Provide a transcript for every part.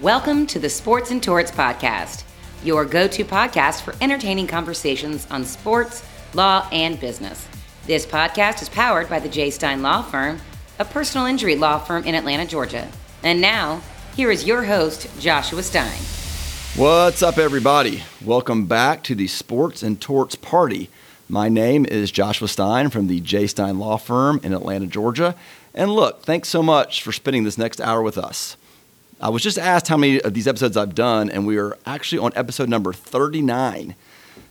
Welcome to the Sports and Torts Podcast, your go to podcast for entertaining conversations on sports, law, and business. This podcast is powered by the J. Stein Law Firm, a personal injury law firm in Atlanta, Georgia. And now, here is your host, Joshua Stein. What's up, everybody? Welcome back to the Sports and Torts Party. My name is Joshua Stein from the J. Stein Law Firm in Atlanta, Georgia. And look, thanks so much for spending this next hour with us. I was just asked how many of these episodes I've done, and we are actually on episode number 39.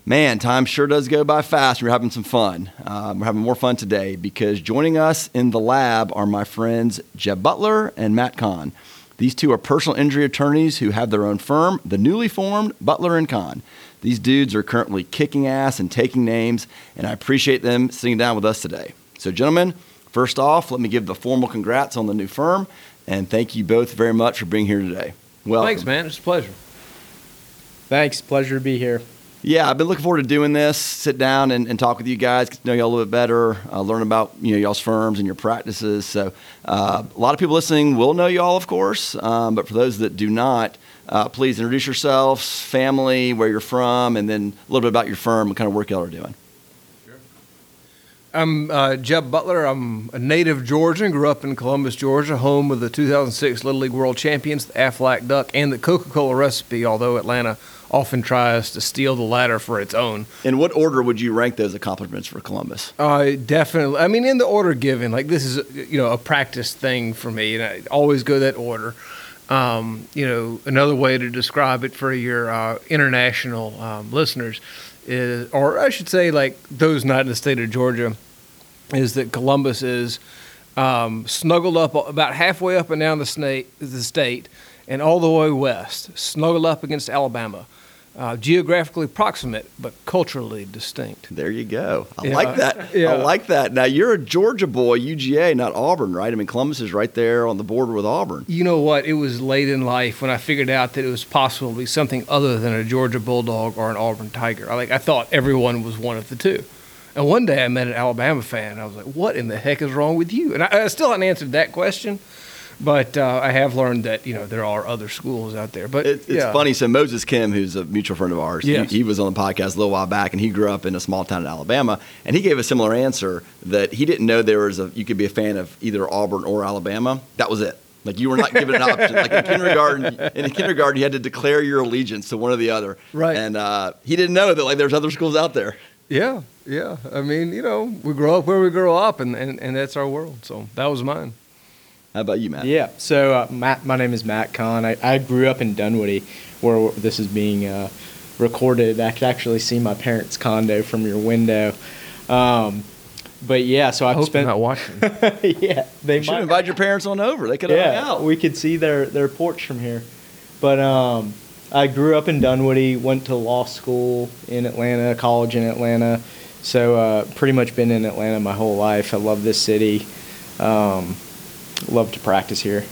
Man, time sure does go by fast. We're having some fun. Um, we're having more fun today because joining us in the lab are my friends Jeb Butler and Matt Kahn. These two are personal injury attorneys who have their own firm, the newly formed Butler and Kahn. These dudes are currently kicking ass and taking names, and I appreciate them sitting down with us today. So, gentlemen, first off, let me give the formal congrats on the new firm and thank you both very much for being here today. Well, thanks, man. It's a pleasure. Thanks. Pleasure to be here. Yeah, I've been looking forward to doing this. Sit down and, and talk with you guys, get to know y'all a little bit better, uh, learn about you know y'all's firms and your practices. So, uh, a lot of people listening will know y'all, of course, um, but for those that do not, uh, please introduce yourselves, family, where you're from, and then a little bit about your firm, what kind of work y'all are doing. I'm uh, Jeb Butler. I'm a native Georgian. Grew up in Columbus, Georgia, home of the 2006 Little League World Champions, the Aflac Duck, and the Coca-Cola recipe. Although Atlanta often tries to steal the latter for its own. In what order would you rank those accomplishments for Columbus? Uh, definitely. I mean, in the order given. Like this is you know a practice thing for me, and I always go that order. Um, you know, another way to describe it for your uh, international um, listeners is, or I should say, like those not in the state of Georgia, is that Columbus is um, snuggled up about halfway up and down the, the state and all the way west, snuggled up against Alabama. Uh, geographically proximate, but culturally distinct. There you go. I yeah. like that. Yeah. I like that. Now you're a Georgia boy, UGA, not Auburn, right? I mean, Columbus is right there on the border with Auburn. You know what? It was late in life when I figured out that it was possible to be something other than a Georgia Bulldog or an Auburn Tiger. I like. I thought everyone was one of the two. And one day I met an Alabama fan. I was like, "What in the heck is wrong with you?" And I, I still haven't answered that question. But uh, I have learned that you know there are other schools out there. But it, it's yeah. funny. So Moses Kim, who's a mutual friend of ours, yes. he, he, was on the podcast a little while back, and he grew up in a small town in Alabama, and he gave a similar answer that he didn't know there was a you could be a fan of either Auburn or Alabama. That was it. Like you were not given an option. Like in kindergarten, in kindergarten, you had to declare your allegiance to one or the other. Right. And uh, he didn't know that like there's other schools out there. Yeah, yeah. I mean, you know, we grow up where we grow up, and, and, and that's our world. So that was mine. How about you, Matt? Yeah. So, uh, Matt, my name is Matt Kahn. I, I grew up in Dunwoody, where this is being uh, recorded. I could actually see my parents' condo from your window. Um, but yeah, so I've Hope spent. not watching. yeah, they you should invite your parents on over. They could yeah, hang out. We could see their their porch from here. But um, I grew up in Dunwoody. Went to law school in Atlanta, college in Atlanta. So uh, pretty much been in Atlanta my whole life. I love this city. Um, love to practice here.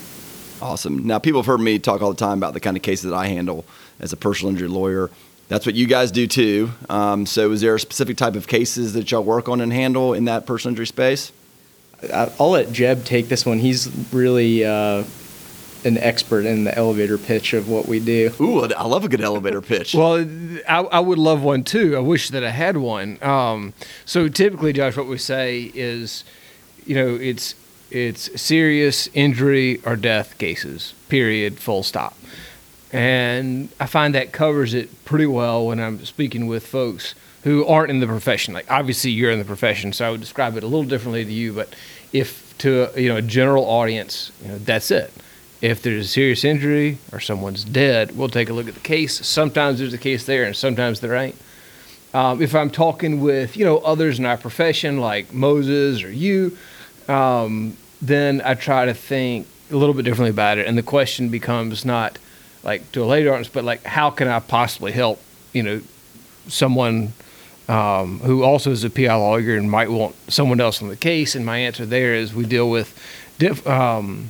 Awesome. Now, people have heard me talk all the time about the kind of cases that I handle as a personal injury lawyer. That's what you guys do too. Um, so, is there a specific type of cases that y'all work on and handle in that personal injury space? I'll let Jeb take this one. He's really uh, an expert in the elevator pitch of what we do. Ooh, I love a good elevator pitch. well, I, I, would love one too. I wish that I had one. Um, so, typically, Josh, what we say is, you know, it's it's serious injury or death cases, period, full stop. And I find that covers it pretty well when I'm speaking with folks who aren't in the profession. Like obviously you're in the profession, so I would describe it a little differently to you, but if to you know a general audience, you know, that's it. If there's a serious injury or someone's dead, we'll take a look at the case. Sometimes there's a case there, and sometimes there ain't. Um, if I'm talking with you know others in our profession, like Moses or you, um, then I try to think a little bit differently about it, and the question becomes not like to a later audience, but like how can I possibly help? You know, someone um, who also is a PI lawyer and might want someone else on the case. And my answer there is we deal with diff, um,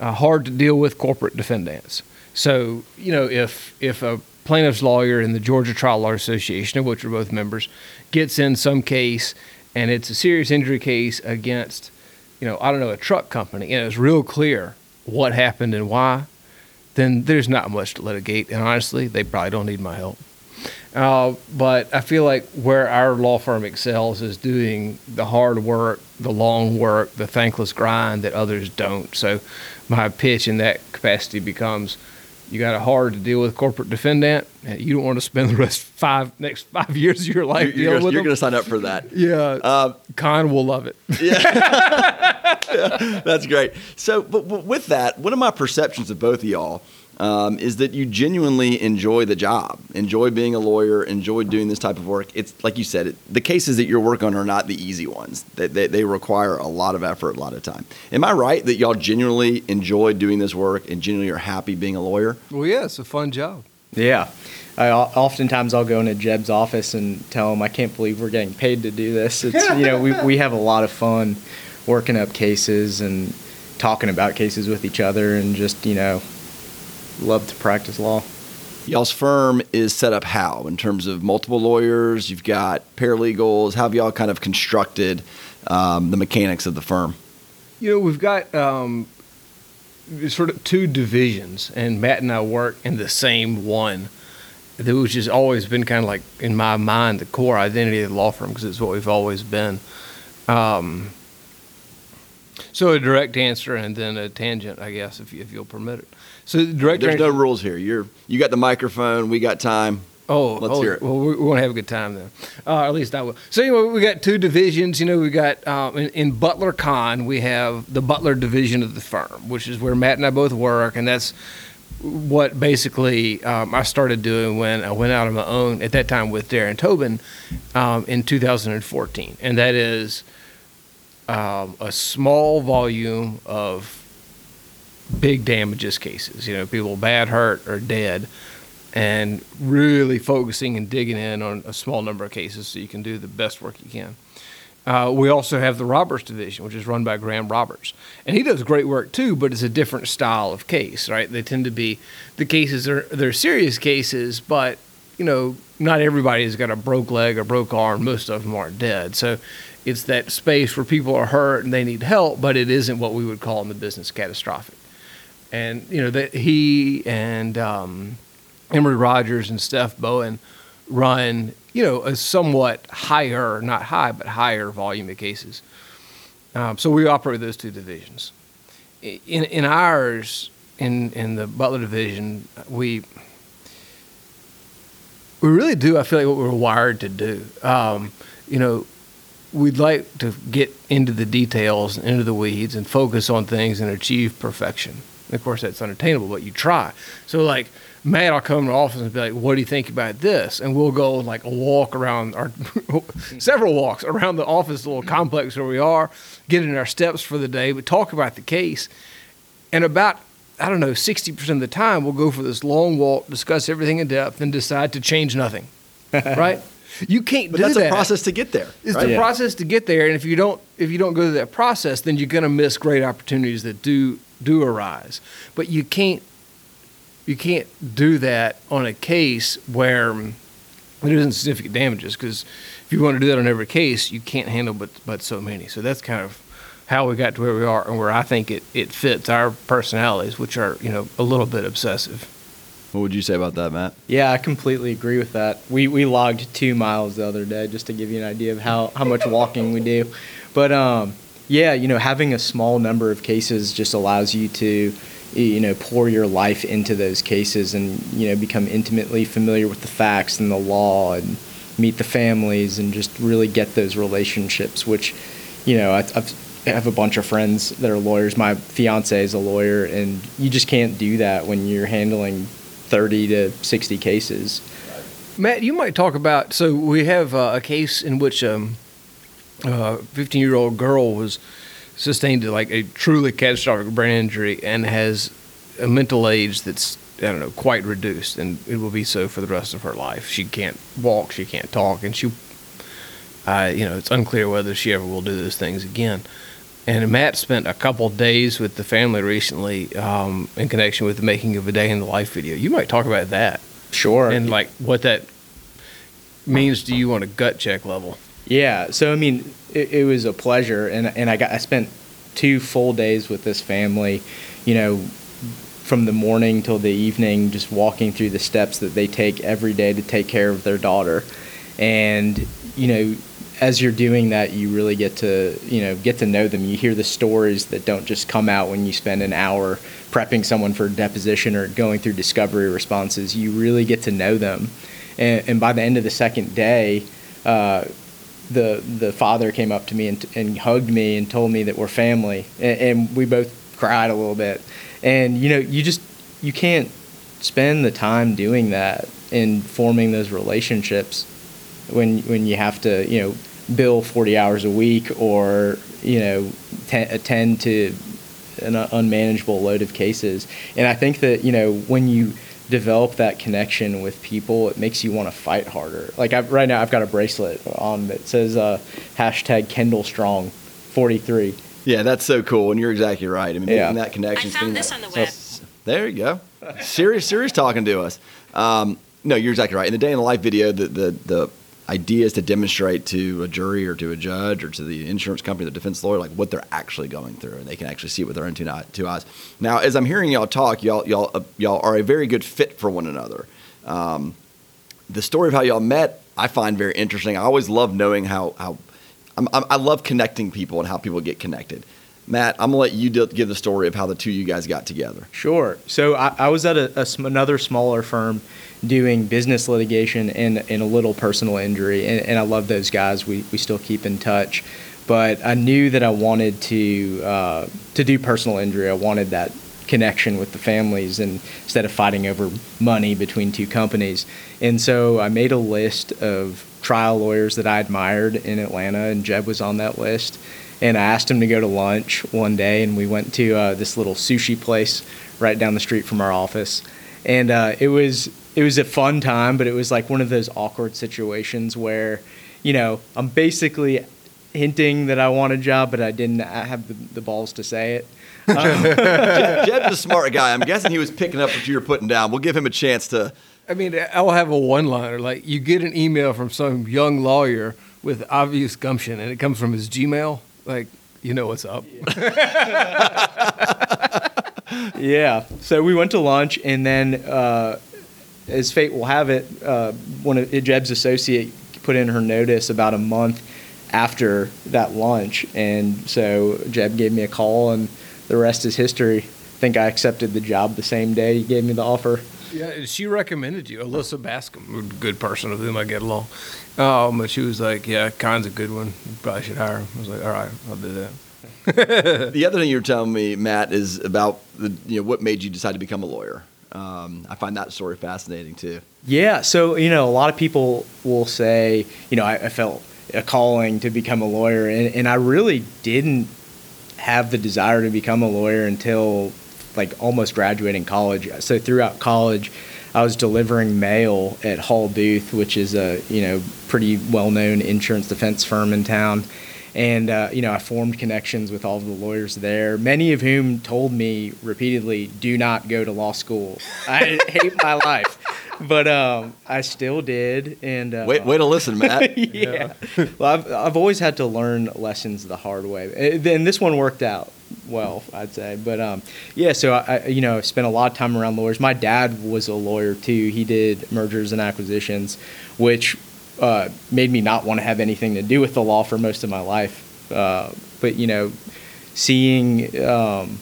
uh, hard to deal with corporate defendants. So you know, if if a plaintiff's lawyer in the Georgia Trial Law Association, of which we're both members, gets in some case and it's a serious injury case against, you know, I don't know, a truck company, and it's real clear what happened and why, then there's not much to litigate. And honestly, they probably don't need my help. Uh, but I feel like where our law firm excels is doing the hard work, the long work, the thankless grind that others don't. So my pitch in that capacity becomes you got a hard to deal with corporate defendant. and You don't want to spend the rest five next five years of your life You're, dealing you're, with you're going to sign up for that. yeah, Uh, Kahn will love it. Yeah That's great. So, but, but with that, one of my perceptions of both of y'all um, is that you genuinely enjoy the job, enjoy being a lawyer, enjoy doing this type of work. It's like you said, it, the cases that you're working on are not the easy ones. They, they, they require a lot of effort, a lot of time. Am I right that y'all genuinely enjoy doing this work and genuinely are happy being a lawyer? Well, yeah, it's a fun job. Yeah. I, o- oftentimes I'll go into Jeb's office and tell him I can't believe we're getting paid to do this. It's you know we we have a lot of fun working up cases and talking about cases with each other and just you know love to practice law. Y'all's firm is set up how in terms of multiple lawyers? You've got paralegals. How have y'all kind of constructed um, the mechanics of the firm? You know, we've got um, sort of two divisions, and Matt and I work in the same one, that- which has always been kind of like, in my mind, the core identity of the law firm because it's what we've always been. Um, so a direct answer and then a tangent, I guess, if, you, if you'll permit it. So the direct There's no rules here. You're you got the microphone. We got time. Oh, Let's oh, hear it. Well, we, we want to have a good time then. Uh, at least I will. So anyway, we got two divisions. You know, we got um, in, in Butler Kahn, we have the Butler division of the firm, which is where Matt and I both work, and that's what basically um, I started doing when I went out on my own at that time with Darren Tobin um, in 2014, and that is um, a small volume of big damages cases. You know, people bad hurt or dead, and really focusing and digging in on a small number of cases so you can do the best work you can. Uh, we also have the Roberts division, which is run by Graham Roberts, and he does great work too. But it's a different style of case, right? They tend to be the cases are they're serious cases, but you know not everybody's got a broke leg or broke arm. Most of them aren't dead, so it's that space where people are hurt and they need help, but it isn't what we would call in the business catastrophic. And you know that he and um, Emory Rogers and Steph Bowen run, you know, a somewhat higher, not high, but higher volume of cases. Um, so we operate those two divisions. In in ours, in in the Butler division, we we really do. I feel like what we're wired to do. Um, you know, we'd like to get into the details, and into the weeds, and focus on things and achieve perfection. Of course, that's unattainable, but you try. So, like, Matt, I'll come to the office and be like, "What do you think about this?" And we'll go like a walk around our several walks around the office, little complex where we are, get in our steps for the day, but talk about the case. And about I don't know, sixty percent of the time, we'll go for this long walk, discuss everything in depth, and decide to change nothing. right? You can't But do that's that. a process to get there. It's right? the Yeah. process to get there, and if you don't if you don't go through that process, then you're going to miss great opportunities that do do arise. But you can't you can't do that on a case where there isn't significant damages because if you want to do that on every case, you can't handle but but so many. So that's kind of how we got to where we are, and where I think it, it fits our personalities, which are you know a little bit obsessive. What would you say about that, Matt? Yeah, I completely agree with that. We we logged two miles the other day just to give you an idea of how, how much walking we do. But um, yeah, you know, having a small number of cases just allows you to you know pour your life into those cases and you know become intimately familiar with the facts and the law and meet the families and just really get those relationships which you know I, I have a bunch of friends that are lawyers my fiance is a lawyer and you just can't do that when you're handling 30 to 60 cases Matt, you might talk about. So we have uh, a case in which um, a 15 year old girl was sustained to like a truly catastrophic brain injury and has a mental age that's I don't know quite reduced, and it will be so for the rest of her life. She can't walk, she can't talk, and she, uh, you know, it's unclear whether she ever will do those things again. And Matt spent a couple days with the family recently um, in connection with the making of a day in the life video. You might talk about that sure and like what that means to you on a gut check level. Yeah, so I mean, it, it was a pleasure, and and I got I spent two full days with this family, you know, from the morning till the evening, just walking through the steps that they take every day to take care of their daughter. And, you know, as you're doing that, you really get to, you know, get to know them. You hear the stories that don't just come out when you spend an hour prepping someone for a deposition or going through discovery responses. You really get to know them. And, and by the end of the second day, uh, the the father came up to me and, and hugged me and told me that we're family, and, and we both cried a little bit. And you know, you just you can't spend the time doing that and forming those relationships when when you have to you know bill 40 hours a week or you know attend to an unmanageable load of cases and i think that you know when you develop that connection with people it makes you want to fight harder. Like I've, right now i've got a bracelet on that says uh, hashtag kendall strong 43 yeah that's so cool and you're exactly right. I mean Yeah. making that connection I found this on the web. there you go. Serious serious talking to us. Um, no you're exactly right. In the day in the life video the, the the idea is to demonstrate to a jury or to a judge or to the insurance company the defense lawyer like what they're actually going through and they can actually see it with their own two, two eyes. Now as i'm hearing y'all talk y'all y'all uh, y'all are a very good fit for one another. Um, the story of how y'all met i find very interesting. I always love knowing how how I'm, I'm, i love connecting people and how people get connected. Matt i'm gonna let you do, give the story of how the two of you guys got together. Sure. So I, I was at a, a another smaller firm doing business litigation and, and a little personal injury, and, and I love those guys. We, we still keep in touch, but I knew that I wanted to uh, to do personal injury. I wanted that connection with the families, and instead of fighting over money between two companies, and so I made a list of trial lawyers that I admired in Atlanta, and Jeb was on that list and I asked him to go to lunch one day, and we went to uh, this little sushi place right down the street from our office, and uh, it was it was a fun time, but it was like one of those awkward situations where, you know, I'm basically hinting that I want a job, but I didn't have the, the balls to say it. Jeb's a smart guy. I'm guessing he was picking up what you were putting down. We'll give him a chance to. I mean, I'll have a one-liner. Like you get an email from some young lawyer with obvious gumption, and it comes from his Gmail. Like you know what's up. yeah. So we went to lunch, and then, uh, as fate will have it, uh, one of Jeb's associate put in her notice about a month after that lunch, and so Jeb gave me a call, and the rest is history. I think I accepted the job the same day he gave me the offer. Yeah, she recommended you, Alyssa Bascom, good person with whom I get along. Um, but she was like, "Yeah, Kahn's a good one. You probably should hire him." I was like, "All right, I'll do that." The other thing you were telling me, Matt, is about the you know what made you decide to become a lawyer. Um, I find that story fascinating too. Yeah, so you know, a lot of people will say, you know, I, I felt a calling to become a lawyer, and, and I really didn't have the desire to become a lawyer until like almost graduating college. So throughout college, I was delivering mail at Hall Booth, which is a you know pretty well known insurance defense firm in town. And uh, you know, I formed connections with all of the lawyers there. Many of whom told me repeatedly, "Do not go to law school." I hate my life, but um, I still did. And uh, Wait, way to listen, Matt. yeah. Well, I've, I've always had to learn lessons the hard way. Uh, And this one worked out well, I'd say. But um, yeah, so I, I, you know, spent a lot of time around lawyers. My dad was a lawyer too. He did mergers and acquisitions, which uh, made me not want to have anything to do with the law for most of my life. Uh, but you know, seeing um,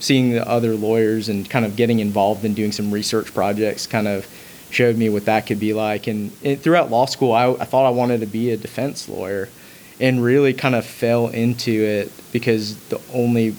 seeing the other lawyers and kind of getting involved in doing some research projects kind of showed me what that could be like. And, throughout law school, I, I thought I wanted to be a defense lawyer and really kind of fell into it because the only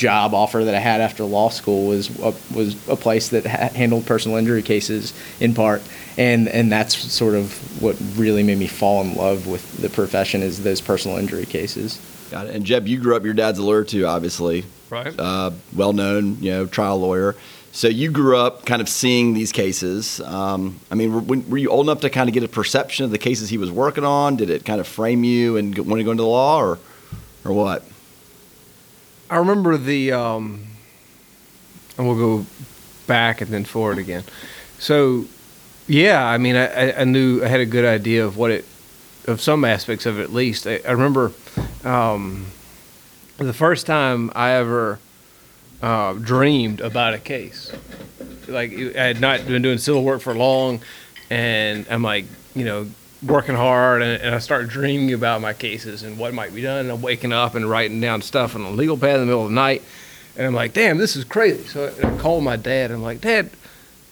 job offer that I had after law school was a, was a place that ha- handled personal injury cases in part, and and that's sort of what really made me fall in love with the profession is those personal injury cases. Got it. And Jeb, you grew up. Your dad's a lawyer too, obviously. Right. Uh, well known, you know, trial lawyer. So you grew up kind of seeing these cases. Um, I mean, were, were you old enough to kind of get a perception of the cases he was working on? Did it kind of frame you and want to go into the law, or or what? I remember the, um, and we'll go back and then forward again. So, yeah, I mean, I, I- knew I had a good idea of what it, of some aspects of it at least. I, I remember um, the first time I ever uh, dreamed about a case. Like I had not been doing civil work for long, and I'm like, you know, working hard, and, and I start dreaming about my cases and what might be done. And I'm waking up and writing down stuff on a legal pad in the middle of the night, and I'm like, damn, this is crazy. So I, I called my dad. I'm like, Dad.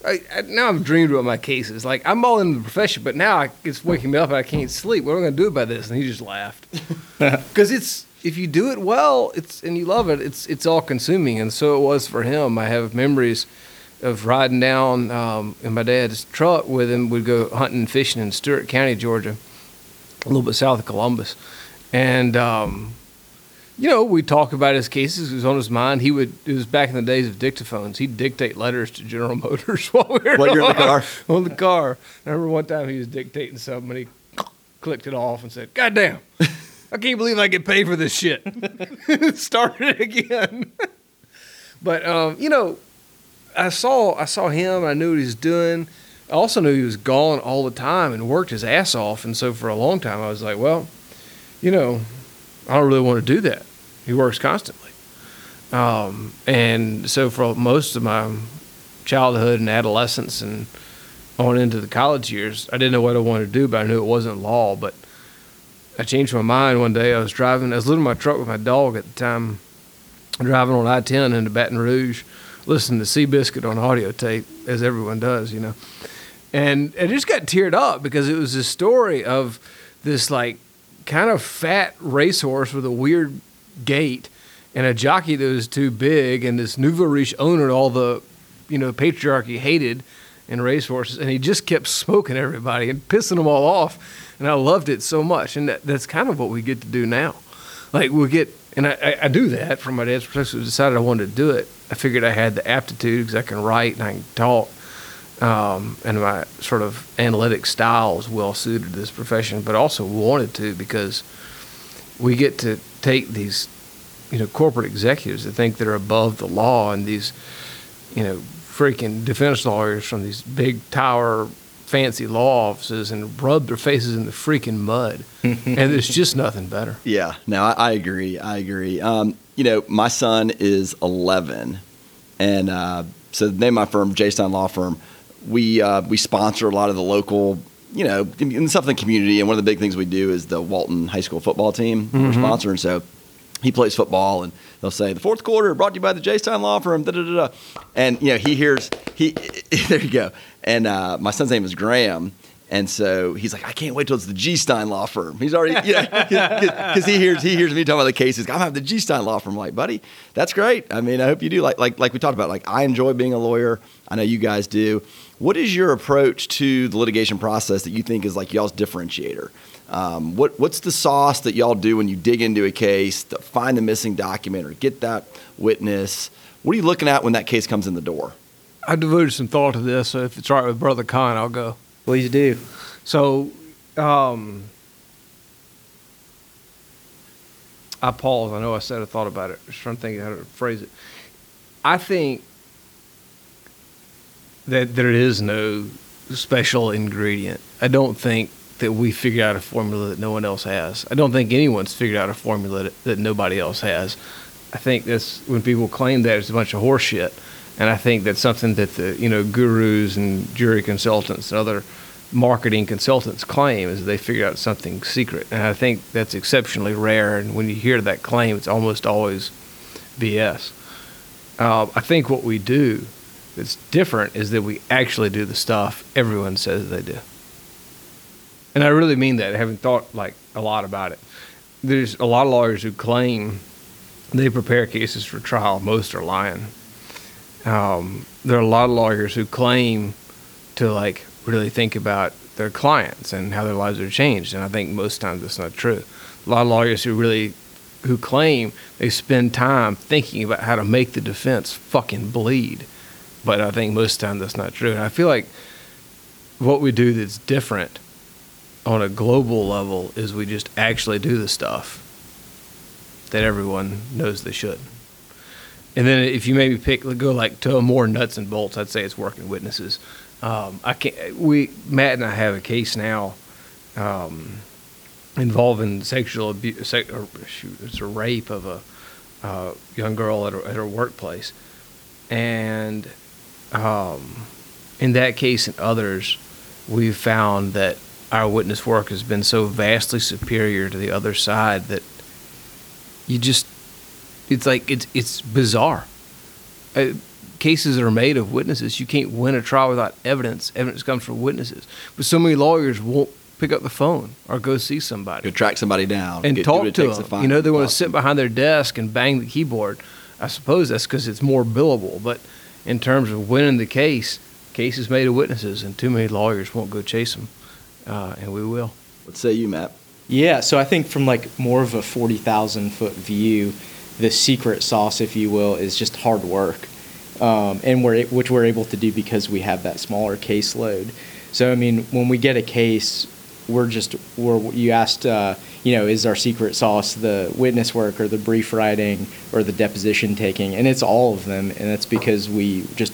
I, I, now I've dreamed about my cases. Like I'm all in the profession, but now I, it's waking me up and I can't sleep. What am I going to do about this? And he just laughed because it's if you do it well, it's and you love it, it's it's all consuming, and so it was for him. I have memories of riding down um, in my dad's truck with him. We'd go hunting and fishing in Stewart County, Georgia, a little bit south of Columbus, and um, you know we'd talk about his cases. It was on his mind. He would. It was back in the days of dictaphones. He'd dictate letters to General Motors while we were While in the car? on the car. I remember one time he was dictating something and he clicked it off and said, "God damn." I can't believe I get paid for this shit. Started it again. but um, you know, I saw I saw him. I knew what he was doing. I also knew he was gone all the time and worked his ass off. And so for a long time, I was like, well, you know, I don't really want to do that. He works constantly. Um, and so for most of my childhood and adolescence and on into the college years, I didn't know what I wanted to do, but I knew it wasn't law. But I changed my mind one day. I was driving, I was living in my truck with my dog at the time, driving on I 10 into Baton Rouge, listening to Seabiscuit on audio tape, as everyone does, you know. And I just got teared up because it was a story of this, like, kind of fat racehorse with a weird gait and a jockey that was too big, and this nouveau riche owner all the, you know, patriarchy hated in racehorses, and he just kept smoking everybody and pissing them all off and I loved it so much. And that, that's kind of what we get to do now. Like we'll get, and I, I, I do that from my dad's perspective. Decided I wanted to do it. I figured I had the aptitude because I can write and I can talk, um, and my sort of analytic style is well suited to this profession. But also wanted to because we get to take these, you know, corporate executives that think they're above the law and these, you know, freaking defense lawyers from these big tower fancy law offices and rub their faces in the freaking mud. and there's just nothing better. Yeah, no, I, I agree. I agree. Um, you know, my son is 11, and uh, so the name of my firm, J Stein Law Firm, we uh, we sponsor a lot of the local, you know, in something community. And one of the big things we do is the Walton High School football team. Mm-hmm. We're sponsoring, so he plays football and they'll say the fourth quarter brought to you by the J Stein Law Firm, da da da. da. And you know he hears he there you go. And uh, my son's name is Graham. And so he's like, I can't wait till it's the G Stein Law Firm. He's already, you know, because he hears he hears me talking about the cases. I'm having the G Stein Law Firm. I'm like, buddy, that's great. I mean, I hope you do. Like like like we talked about. Like I enjoy being a lawyer. I know you guys do. What is your approach to the litigation process that you think is like y'all's differentiator? Um, what what's the sauce that y'all do when you dig into a case to find the missing document or get that witness? What are you looking at when that case comes in the door? I devoted some thought to this, so if it's all right with Brother Kahn, I'll go. Please do. So, um, I pause. I know I said I thought about it. I was trying to think how to phrase it. I think that there is no special ingredient. I don't think that we figured out a formula that no one else has. I don't think anyone's figured out a formula that, that nobody else has. I think that's when people claim that it's a bunch of horseshit. And I think that's something that the you know gurus and jury consultants and other marketing consultants claim is they figure out something secret. And I think that's exceptionally rare. And when you hear that claim, it's almost always BS. Uh, I think what we do that's different is that we actually do the stuff everyone says they do. And I really mean that, having thought like a lot about it. There's a lot of lawyers who claim they prepare cases for trial. Most are lying. Um, there are a lot of lawyers who claim to like really think about their clients and how their lives are changed, and I think most times that's not true. A lot of lawyers who really who claim they spend time thinking about how to make the defense fucking bleed, but I think most times that's not true. And I feel like what we do that's different on a global level is we just actually do the stuff that everyone knows they should. And then if you maybe pick go like to more nuts and bolts, I'd say it's working witnesses. Um, I can't. We Matt and I have a case now um, involving sexual abuse. Shoot, it's a rape of a uh, young girl at her, at her workplace, and um, in that case and others, we've found that our witness work has been so vastly superior to the other side that you just it's like it's it's bizarre. Uh, cases are made of witnesses. You can't win a trial without evidence. Evidence comes from witnesses. But so many lawyers won't pick up the phone or go see somebody Could track somebody down and get- talk to them. you know, they want to sit behind their desk and bang the keyboard. I suppose that's because it's more billable. But in terms of winning the case, cases made of witnesses, and too many lawyers won't go chase them, uh, and we will. What say you, Matt? Yeah, so I think from like more of a 40,000 foot view, the secret sauce, if you will, is just hard work. Um, and we're, which we're able to do because we have that smaller caseload. So, I mean, when we get a case, we're just, we're, you asked, uh, you know, is our secret sauce the witness work or the brief writing or the deposition taking? And it's all of them. And that's because we just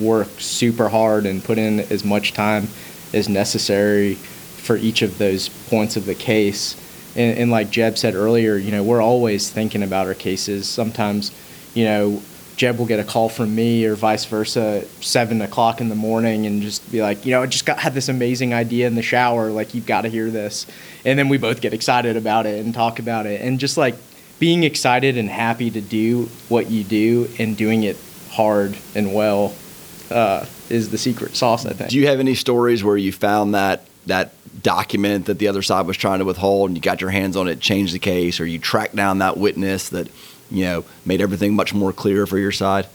work super hard and put in as much time as necessary for each of those points of the case. And, and like Jeb said earlier, you know, we're always thinking about our cases. Sometimes, you know, Jeb will get a call from me or vice versa at seven o'clock in the morning and just be like, you know, I just got had this amazing idea in the shower. Like, you've got to hear this. And then we both get excited about it and talk about it. And just like being excited and happy to do what you do and doing it hard and well uh, is the secret sauce, I think. Do you have any stories where you found that that document that the other side was trying to withhold, and you got your hands on it, changed the case, or you tracked down that witness that you know made everything much more clear for your side?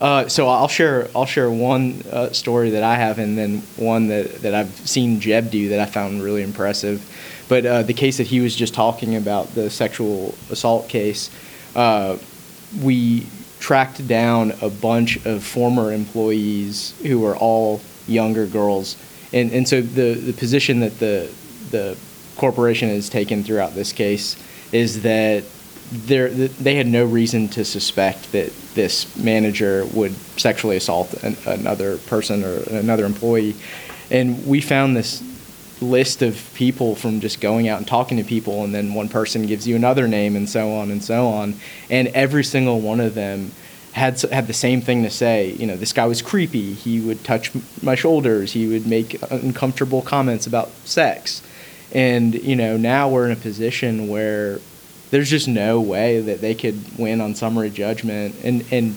Uh, so I'll share I'll share one uh, story that I have, and then one that, that I've seen Jeb do that I found really impressive. But uh, the case that he was just talking about, the sexual assault case, uh, we tracked down a bunch of former employees who were all younger girls, and and so the the position that the the corporation has taken throughout this case is that there they had no reason to suspect that this manager would sexually assault an, another person or another employee, and we found this list of people from just going out and talking to people, and then one person gives you another name, and so on and so on, and every single one of them had had the same thing to say. You know, this guy was creepy. He would touch my shoulders. He would make uncomfortable comments about sex, and you know now we're in a position where there's just no way that they could win on summary judgment. And and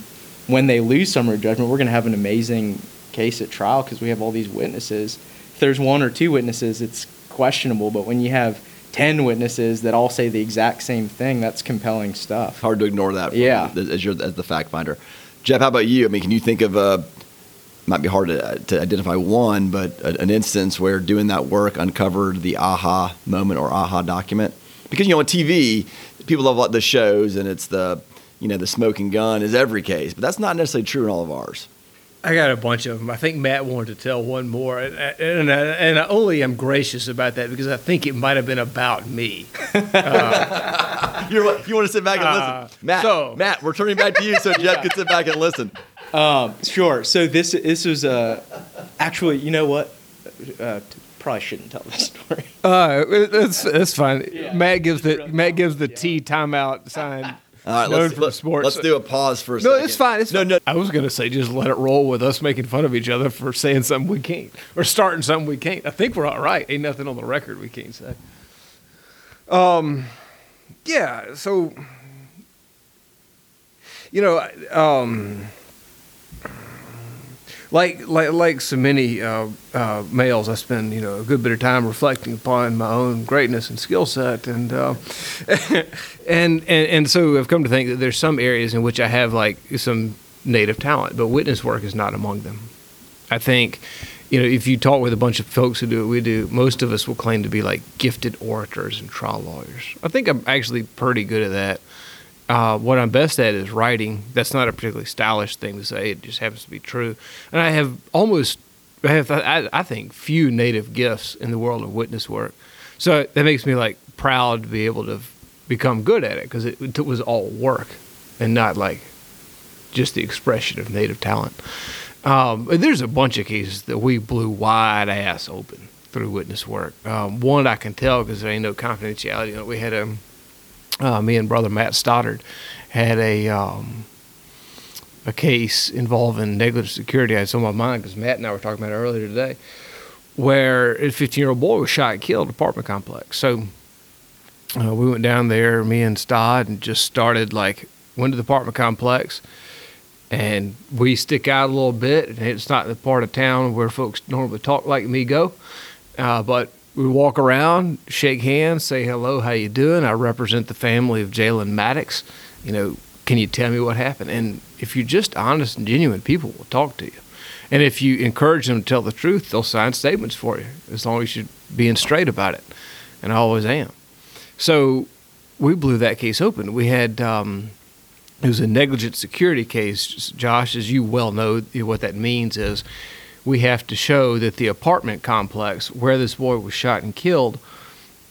when they lose summary judgment, we're going to have an amazing case at trial because we have all these witnesses. If there's one or two witnesses, it's questionable. But when you have ten witnesses that all say the exact same thing, that's compelling stuff. Hard to ignore that. Yeah. as you're as the fact finder. Jeb, how about you? I mean, can you think of a might be hard to, to identify one, but a, an instance where doing that work uncovered the aha moment or aha document? Because you know on TV, people love like the shows, and it's the you know the smoking gun is every case, but that's not necessarily true in all of ours. I got a bunch of them. I think Matt wanted to tell one more, and and, and, I, and I only am gracious about that because I think it might have been about me. You're, you want to sit back and Uh, listen, Matt? so- Matt, we're turning back to you so Jeb can sit back and listen. Um, sure. So this this was uh, actually, you know what? Uh, probably shouldn't tell this story. Uh, that's that's fine. Yeah. Matt gives the Really Matt gives the yeah. T timeout sign. All right, known let's from let, sports. let's do a pause for a No, second. it's fine. It's no, fine. no. I was gonna say just let it roll with us making fun of each other for saying something we can't or starting something we can't. I think we're all right. Ain't nothing on the record we can't say. Um, yeah. So, you know, um, like like like so many uh, uh, males, I spend you know a good bit of time reflecting upon my own greatness and skill set, and, uh, and and and so I've come to think that there's some areas in which I have like some native talent, but witness work is not among them. I think, you know, if you talk with a bunch of folks who do what we do, most of us will claim to be like gifted orators and trial lawyers. I think I'm actually pretty good at that. Uh, what I'm best at is writing. That's not a particularly stylish thing to say. It just happens to be true. And I have almost, I have, I, I think, few native gifts in the world of witness work. So that makes me like proud to be able to become good at it because it, it was all work and not like just the expression of native talent. Um, there's a bunch of cases that we blew wide ass open through witness work. Um, one I can tell because there ain't no confidentiality. You know, we had a uh, me and brother Matt Stoddard had a um, a case involving negligent security. I had on my mind because Matt and I were talking about it earlier today, where a 15 year old boy was shot and killed apartment complex. So uh, we went down there, me and Stodd, and just started like went to the apartment complex, and we stick out a little bit. And it's not the part of town where folks normally talk like me go, uh, but we walk around, shake hands, say hello, how you doing? I represent the family of Jalen Maddox. You know, can you tell me what happened? And if you're just honest and genuine, people will talk to you. And if you encourage them to tell the truth, they'll sign statements for you as long as you're being straight about it. And I always am. So we blew that case open. We had um, it was a negligent security case, Josh, as you well know. What that means is we have to show that the apartment complex where this boy was shot and killed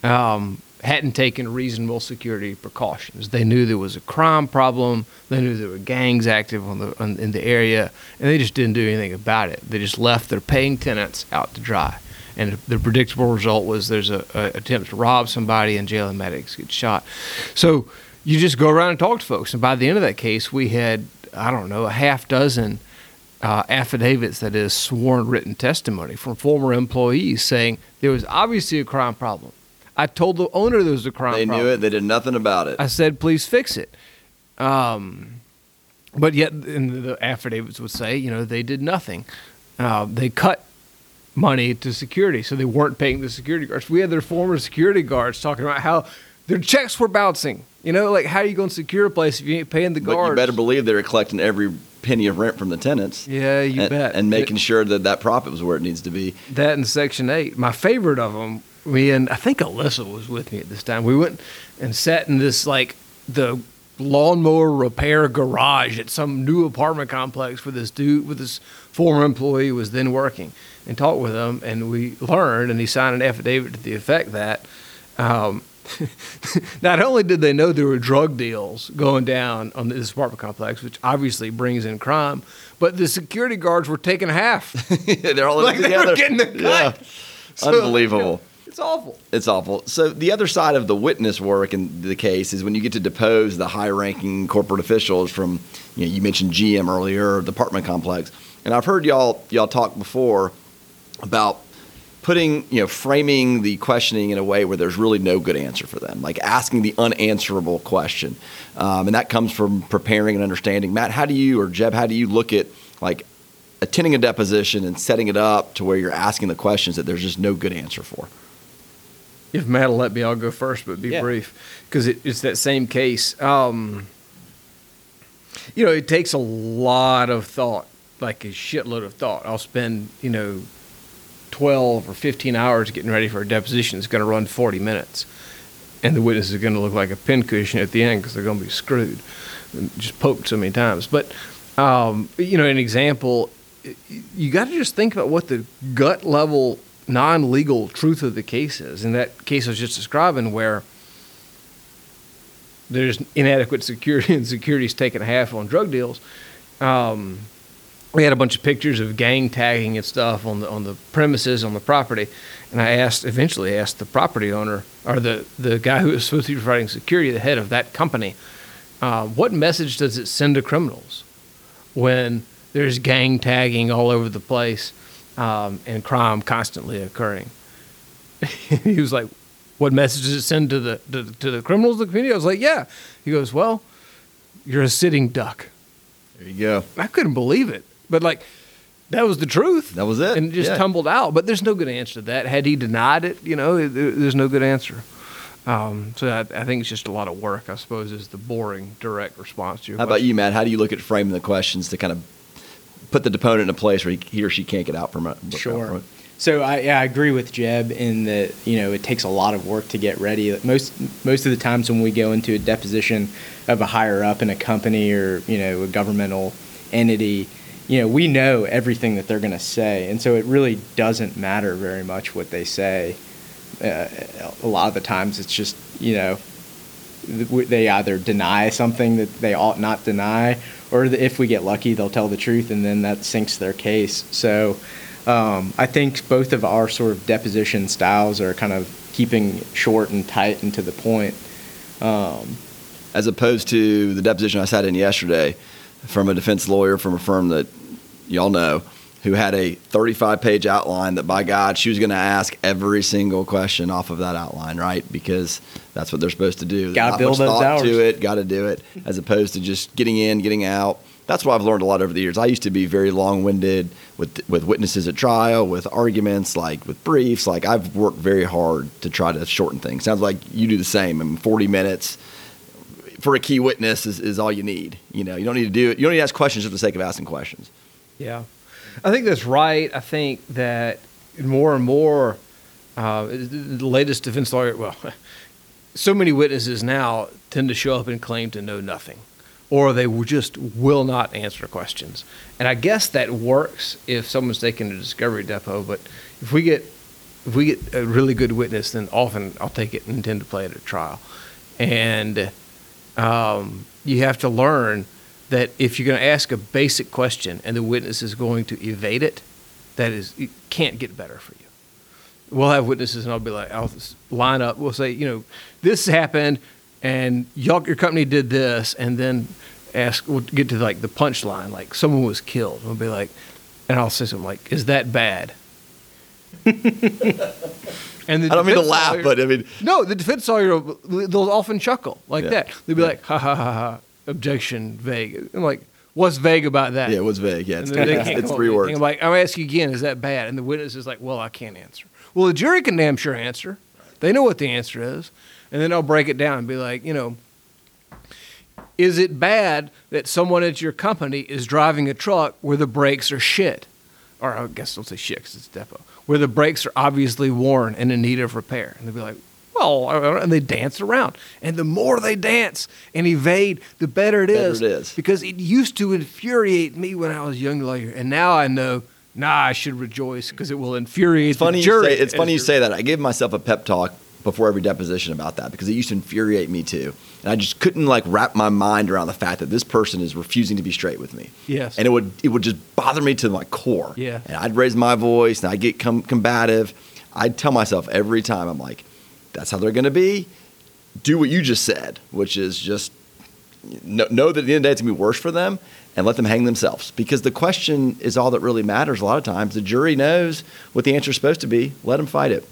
um, hadn't taken reasonable security precautions. They knew there was a crime problem. They knew there were gangs active on the on, in the area, and they just didn't do anything about it. They just left their paying tenants out to dry and the predictable result was there's a, a attempt to rob somebody and Jalen Maddox gets shot. So you just go around and talk to folks, and by the end of that case, we had I don't know a half dozen. Uh, affidavits, that is sworn written testimony from former employees saying there was obviously a crime problem. I told the owner there was a crime problem. they problem. knew it. They did nothing about it. I said, please fix it. Um, but yet, in the affidavits would say, you know, they did nothing. Uh, they cut money to security, so they weren't paying the security guards. We had their former security guards talking about how their checks were bouncing. You know, like how are you going to secure a place if you ain't paying the guards? but you better believe they were collecting every penny of rent from the tenants. Yeah, you and, bet. And making sure that that profit was where it needs to be. That in Section 8. My favorite of them, me and I think Alyssa was with me at this time. We went and sat in this, like, the lawnmower repair garage at some new apartment complex where this dude, with this former employee was then working and talked with him. And we learned, and he signed an affidavit to the effect that um, not only did they know there were drug deals going down on this apartment complex, which obviously brings in crime, but the security guards were taking half. They're all like it they together. were getting the cut. Yeah. So, Unbelievable. It's awful. It's awful. So the other side of the witness work in the case is when you get to depose the high-ranking corporate officials from, you know, you mentioned GM earlier, the apartment complex, and I've heard y'all y'all talk before about putting, you know, framing the questioning in a way where there's really no good answer for them, like asking the unanswerable question, um, and that comes from preparing and understanding. Matt, how do you or Jeb, how do you look at like attending a deposition and setting it up to where you're asking the questions that there's just no good answer for? If Matt will let me, I'll go first, but be Yeah. brief because it, it's that same case. Um, you know, it takes a lot of thought, like a shitload of thought. I'll spend, you know, 12 or 15 hours getting ready for a deposition. It's going to run 40 minutes. And the witness is going to look like a pincushion at the end because they're going to be screwed. And just poked so many times. But, um, you know, an example, you got to just think about what the gut level non legal truth of the case is. In that case I was just describing, where there's inadequate security and security's taking half on drug deals. Um, we had a bunch of pictures of gang tagging and stuff on the on the premises on the property, and I asked eventually asked the property owner or the the guy who was supposed to be providing security, the head of that company, uh, what message does it send to criminals when there's gang tagging all over the place um, and crime constantly occurring? he was like, "What message does it send to the to, to the criminals, the community?" I was like, "Yeah." He goes, "Well, you're a sitting duck." There you go. I couldn't believe it, but like that was the truth. That was it. and it just Yeah. tumbled out. But there's no good answer to that. Had he denied it, you know, there's no good answer. Um, so I, I think it's just a lot of work. I suppose is the boring, direct response to your How about you, Matt? How do you look at framing the questions to kind of put the deponent in a place where he, he or she can't get out from it? Sure. From it? So I, yeah, I agree with Jeb in that you know it takes a lot of work to get ready. Most most of the times when we go into a deposition of a higher up in a company or you know a governmental entity, you know we know everything that they're going to say, and so it really doesn't matter very much what they say. Uh, a lot of the times it's just you know they either deny something that they ought not deny, or if we get lucky, they'll tell the truth, and then that sinks their case. So um, I think both of our sort of deposition styles are kind of keeping short and tight and to the point. Um, as opposed to the deposition I sat in yesterday from a defense lawyer from a firm that y'all know who had a 35 page outline that by God she was going to ask every single question off of that outline, right? Because that's what they're supposed to do. Gotta Not build those hours. to it, got to do it, as opposed to just getting in, getting out. That's what I've learned a lot over the years. I used to be very long winded with with witnesses at trial, with arguments, like with briefs. Like I've worked very hard to try to shorten things. Sounds like you do the same. I mean, 40 minutes for a key witness is, is all you need. You know, you don't need to do it. You don't need to ask questions just for the sake of asking questions. Yeah, I think that's right. I think that more and more, uh, the latest defense lawyer, well, so many witnesses now tend to show up and claim to know nothing, or they just will not answer questions. And I guess that works if someone's taken a discovery depo. But if we get if we get a really good witness, then often I'll take it and intend to play it at trial. And um, you have to learn that if you're going to ask a basic question and the witness is going to evade it, that is, it can't get better for you. We'll have witnesses, and I'll be like, I'll line up. We'll say, you know, this happened, and y'all, your company did this, and then ask, we'll get to like the punchline, like someone was killed. We'll be like, and I'll say something like, is that bad? and the I don't mean to laugh, lawyer- but I mean, no, the defense lawyer, they'll often chuckle like Yeah. that. They'll be Yeah. like, ha ha ha ha, objection, vague. I'm like, what's vague about that? yeah, what's vague. Yeah, it's, it's, three words. I'm like, I'm asking you again, is that bad? And the witness is like, well, I can't answer. Well, the jury can damn sure answer. They know what the answer is. And then I'll break it down and be like, you know, is it bad that someone at your company is driving a truck where the brakes are shit? Or I guess don't say shit because it's depo. Where the brakes are obviously worn and in need of repair. And they'll be like, well, don't know," and they dance around. And the more they dance and evade, the better it Better is. it is. Because it used to infuriate me when I was a young lawyer. And now I know, nah, I should rejoice because it will infuriate It's funny the you jury. say it's funny you say that. I give myself a pep talk before every deposition about that because it used to infuriate me too. And I just couldn't like wrap my mind around the fact that this person is refusing to be straight with me. Yes. And it would it would just bother me to my core. Yeah. And I'd raise my voice and I'd get com- combative. I'd tell myself every time I'm like, that's how they're going to be. Do what you just said, which is just know, know that at the end of the day it's going to be worse for them and let them hang themselves. Because the question is all that really matters a lot of times. The jury knows what the answer is supposed to be. Let them fight it.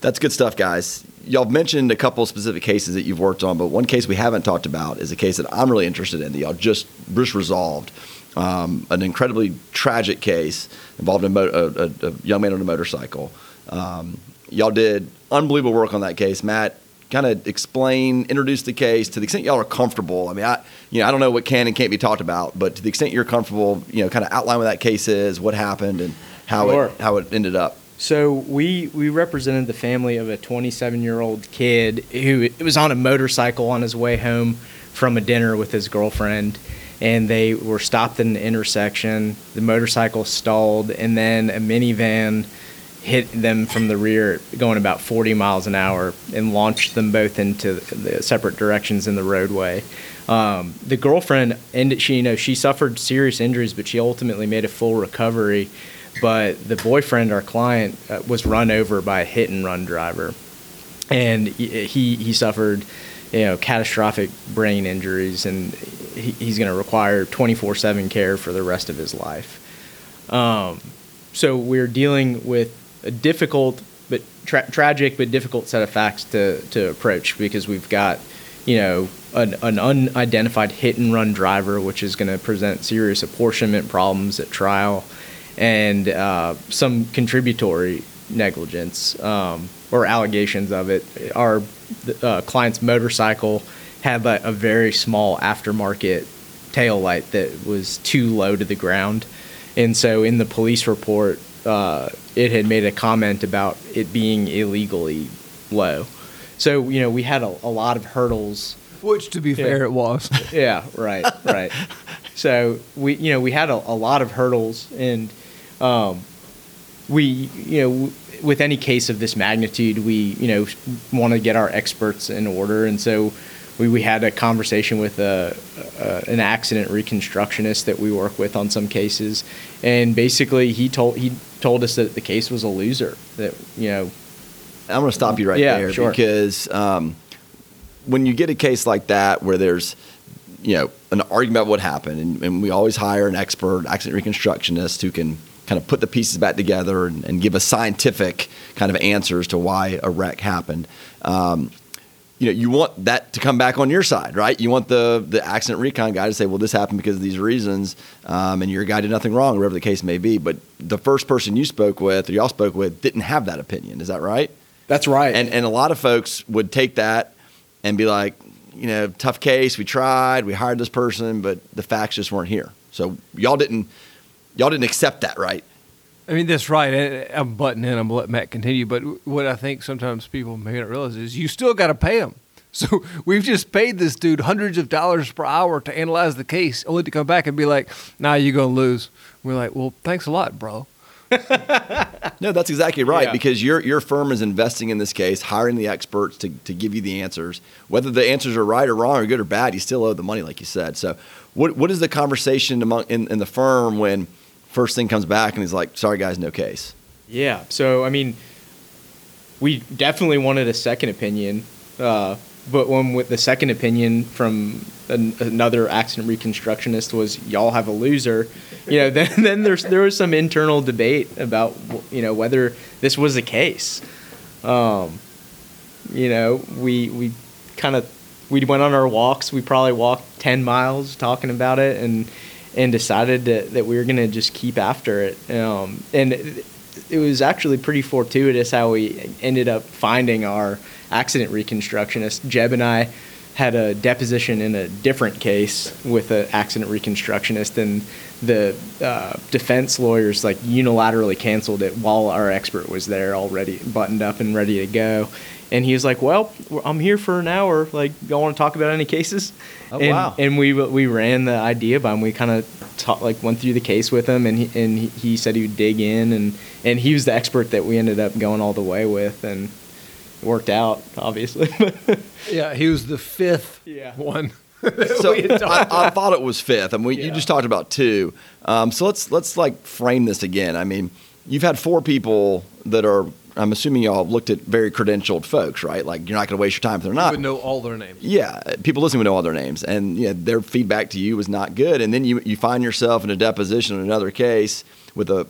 That's good stuff guys. Y'all mentioned a couple specific cases that you've worked on but one case we haven't talked about is a case that i'm really interested in that y'all just just resolved. Um, an incredibly tragic case involving a, mo- a, a young man on a motorcycle. Um, y'all did unbelievable work on that case matt kind of explain, introduce the case to the extent y'all are comfortable. I mean, I you know I don't know what can and can't be talked about, but to the extent you're comfortable, you know, kind of outline what that case is, what happened, and how Sure. it how it ended up. So we we represented the family of a 27 year old kid who was on a motorcycle on his way home from a dinner with his girlfriend, and they were stopped in an intersection. The motorcycle stalled, and then a minivan hit them from the rear, going about 40 miles an hour, and launched them both into the separate directions in the roadway. Um, the girlfriend ended. She you know she suffered serious injuries, but she ultimately made a full recovery but the boyfriend, our client, uh, was run over by a hit and run driver, and he he, suffered, you know, catastrophic brain injuries, and he, he's going to require 24/7 care for the rest of his life. Um, so we're dealing with a difficult but tra- tragic but difficult set of facts to to approach because we've got you know an, an unidentified hit and run driver which is going to present serious apportionment problems at trial and uh, some contributory negligence um, or allegations of it. Our uh, client's motorcycle had a, a very small aftermarket tail light that was too low to the ground. And so in the police report uh, it had made a comment about it being illegally low. So you know we had a, a lot of hurdles. Which, to be fair, it was. yeah, right, right. so we, you know, we had a, a lot of hurdles, and um, we, you know, w- with any case of this magnitude, we, you know, want to get our experts in order, and so we, we had a conversation with a, a an accident reconstructionist that we work with on some cases, and basically he told he told us that the case was a loser. That you know, I'm going to stop you right Yeah, there sure. because um, when you get a case like that where there's you know an argument about what happened, and, and we always hire an expert accident reconstructionist who can kind of put the pieces back together and, and give us scientific kind of answers to why a wreck happened. Um, you know, you want that to come back on your side, right? You want the the accident recon guy to say, "Well, this happened because of these reasons," um, and your guy did nothing wrong, whatever the case may be. But the first person you spoke with, or y'all spoke with, didn't have that opinion. Is that right? That's right. And and a lot of folks would take that and be like, you know, tough case. We tried, we hired this person, but the facts just weren't here. So y'all didn't y'all didn't accept that, right? I mean, that's right. I'm butting in. I'm gonna let Matt continue. But what I think sometimes people may not realize is you still got to pay them. So we've just paid this dude hundreds of dollars per hour to analyze the case, only to come back and be like, "Nah, you're gonna lose." We're like, "Well, thanks a lot, bro." no, that's exactly right Yeah. because your your firm is investing in this case, hiring the experts to, to give you the answers. Whether the answers are right or wrong or good or bad, you still owe the money, like you said. So, what what is the conversation among in, in the firm when first thing comes back and he's like, "Sorry, guys, no case." Yeah. So I mean, we definitely wanted a second opinion, uh, but when with the second opinion from an, another accident reconstructionist was y'all have a loser, you know, then then there's there was some internal debate about you know whether this was the case. Um, you know, we we kind of we went on our walks. We probably walked ten miles talking about it and and decided that, that we were gonna just keep after it. Um, and it, it was actually pretty fortuitous how we ended up finding our accident reconstructionist. Jeb and I had a deposition in a different case with an accident reconstructionist, and the uh, defense lawyers like unilaterally canceled it while our expert was there already buttoned up and ready to go. And he was like, "Well, I'm here for an hour. Like, y'all want to talk about any cases?" Oh, and, wow. And we we ran the idea by him. We kind of ta- like went through the case with him, and he, and he, he said he would dig in, and and he was the expert that we ended up going all the way with, and it worked out, obviously. Yeah, he was the fifth Yeah. one. So I, I thought it was fifth. I mean, we, you just talked about two. Um, so let's let's like frame this again. I mean, you've had four people that are. I'm assuming y'all looked at very credentialed folks, right? Like you're not going to waste your time if they're I not. would know all their names. Yeah, people listening would know all their names, and yeah, their feedback to you was not good. And then you you find yourself in a deposition in another case with a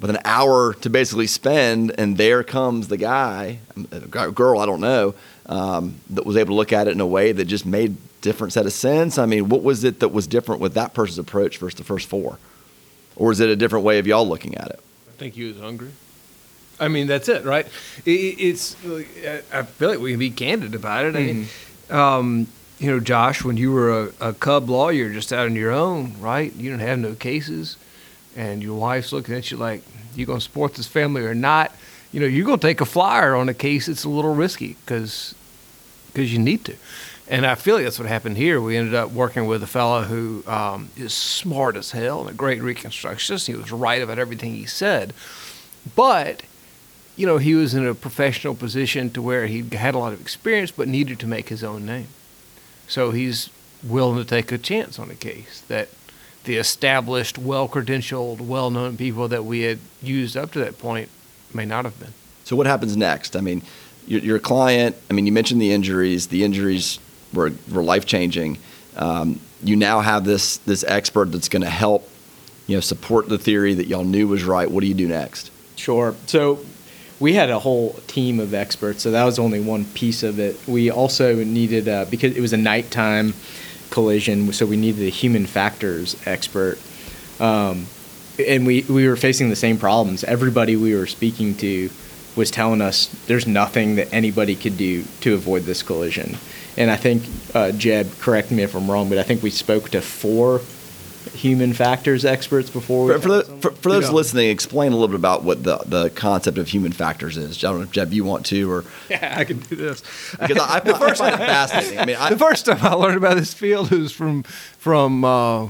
with an hour to basically spend, and there comes the guy, a guy- girl, I don't know, um, that was able to look at it in a way that just made different set of sense. I mean, what was it that was different with that person's approach versus the first four, or is it a different way of y'all looking at it? I think he was hungry. I mean, that's it, right? It, it's. I feel like we can be candid about it. I mean, um, you know, Josh, when you were a, a cub lawyer just out on your own, right? You didn't have no cases, and your wife's looking at you like, "You gonna support this family or not?" You know, you're gonna take a flyer on a case that's a little risky because because you need to. And I feel like that's what happened here. We ended up working with a fellow who um, is smart as hell and a great reconstructionist. He was right about everything he said, but you know he was in a professional position to where he had a lot of experience, but needed to make his own name. So he's willing to take a chance on a case that the established, well-credentialed, well-known people that we had used up to that point may not have been. So what happens next? I mean, your, your client. I mean, you mentioned the injuries. The injuries were were life changing. Um, you now have this this expert that's going to help, you know, support the theory that y'all knew was right. What do you do next? Sure. So we had a whole team of experts, so that was only one piece of it. We also needed uh, because it was a nighttime collision, so we needed a human factors expert. Um, and we, we were facing the same problems. Everybody we were speaking to was telling us there's nothing that anybody could do to avoid this collision. And I think, uh, Jeb, correct me if I'm wrong, but I think we spoke to four human factors experts before we For, for, the, for, for those Yeah. listening, explain a little bit about what the, the concept of human factors is. I don't know if Jeb, you want to, or Yeah, I can do this. because I, I, I find it fascinating. I mean, I, the first time I learned about this field was from from uh,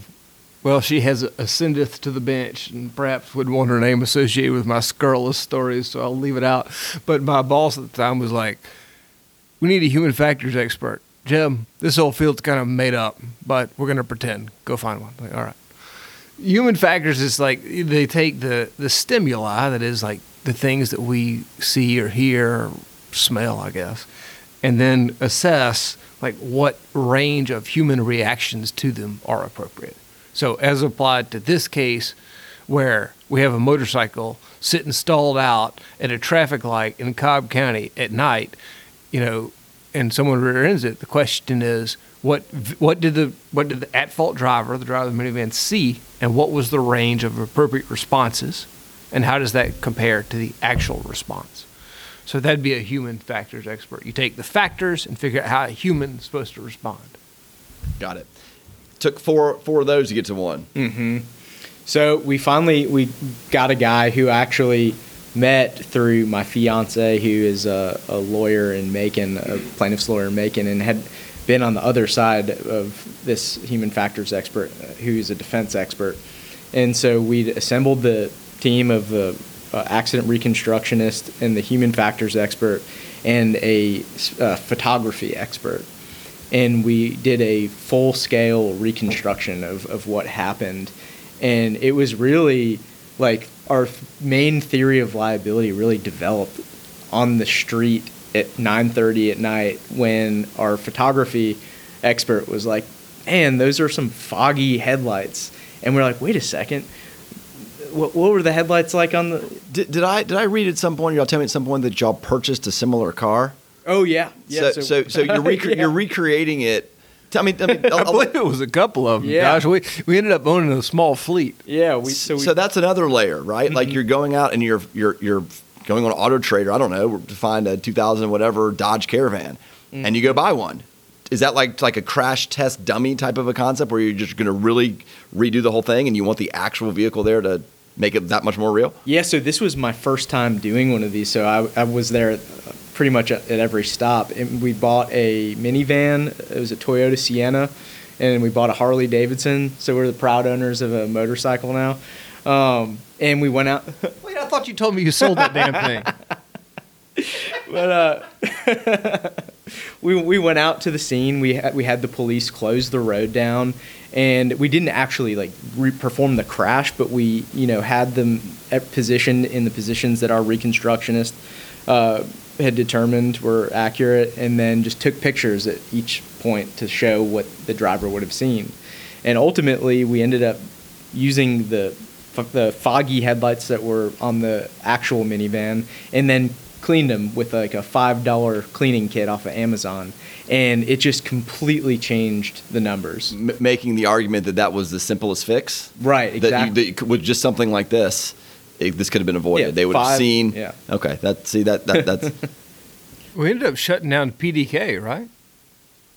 well, she has ascendeth to the bench, and perhaps would want her name associated with my scurrilous stories, so I'll leave it out. But my boss at the time was like, "We need a human factors expert, Jim. This whole field's kind of made up, but we're gonna pretend. Go find one." Like, all right. Human factors is like they take the the stimuli that is like the things that we see or hear or smell, I guess, and then assess like what range of human reactions to them are appropriate. So as applied to this case where we have a motorcycle sitting stalled out at a traffic light in Cobb County at night, you know, and someone rear ends it, the question is what what did the what did the at fault driver, the driver of the minivan, see, and what was the range of appropriate responses, and how does that compare to the actual response? So that'd be a human factors expert. You take the factors and figure out how a human is supposed to respond. Got it. Took four four of those to get to one. Mm-hmm. So we finally we got a guy who actually met through my fiance, who is a, a lawyer in Macon, a plaintiff's lawyer in Macon, and had been on the other side of this human factors expert, who's a defense expert. And so we assembled the team of the uh, accident reconstructionist and the human factors expert and a uh, photography expert. And we did a full scale reconstruction of, of what happened. And it was really like our main theory of liability really developed on the street at 9:30 at night when our photography expert was like, "Man, those are some foggy headlights." And we're like, "Wait a second. What, what were the headlights like on the Did, did I did I read at some point? Y'all tell me at some point that y'all purchased a similar car. Oh yeah. yeah so, so so you're rec- Yeah. you're recreating it. Tell me. Tell me I believe it was a couple of them. Yeah. Gosh, we, we ended up owning a small fleet. Yeah, we so, so, that's another layer, right? Like Mm-hmm. you're going out and you're you're you're going on Auto Trader. I don't know to find a 2000 whatever Dodge Caravan, Mm-hmm. and you go buy one. Is that like like a crash test dummy type of a concept where you're just going to really redo the whole thing and you want the actual vehicle there to make it that much more real? Yeah, so this was my first time doing one of these. So I, I was there pretty much at, at every stop. And we bought a minivan. It was a Toyota Sienna, and we bought a Harley Davidson. So we're the proud owners of a motorcycle now. Um, and we went out. Wait, I thought you told me you sold that damn thing. but uh, we we went out to the scene. We had we had the police close the road down, and we didn't actually like re- perform the crash, but we you know had them positioned in the positions that our reconstructionist uh, had determined were accurate, and then just took pictures at each point to show what the driver would have seen. And ultimately, we ended up using the the foggy headlights that were on the actual minivan, and then cleaned them with like a five dollar cleaning kit off of Amazon, and it just completely changed the numbers. M- making the argument that that was the simplest fix. Right, That, you, exactly. that you could- with just something like this, it, this could have been avoided. Yeah, they would have seen. yeah. Okay. That see that that that's We ended up shutting down PDK, right?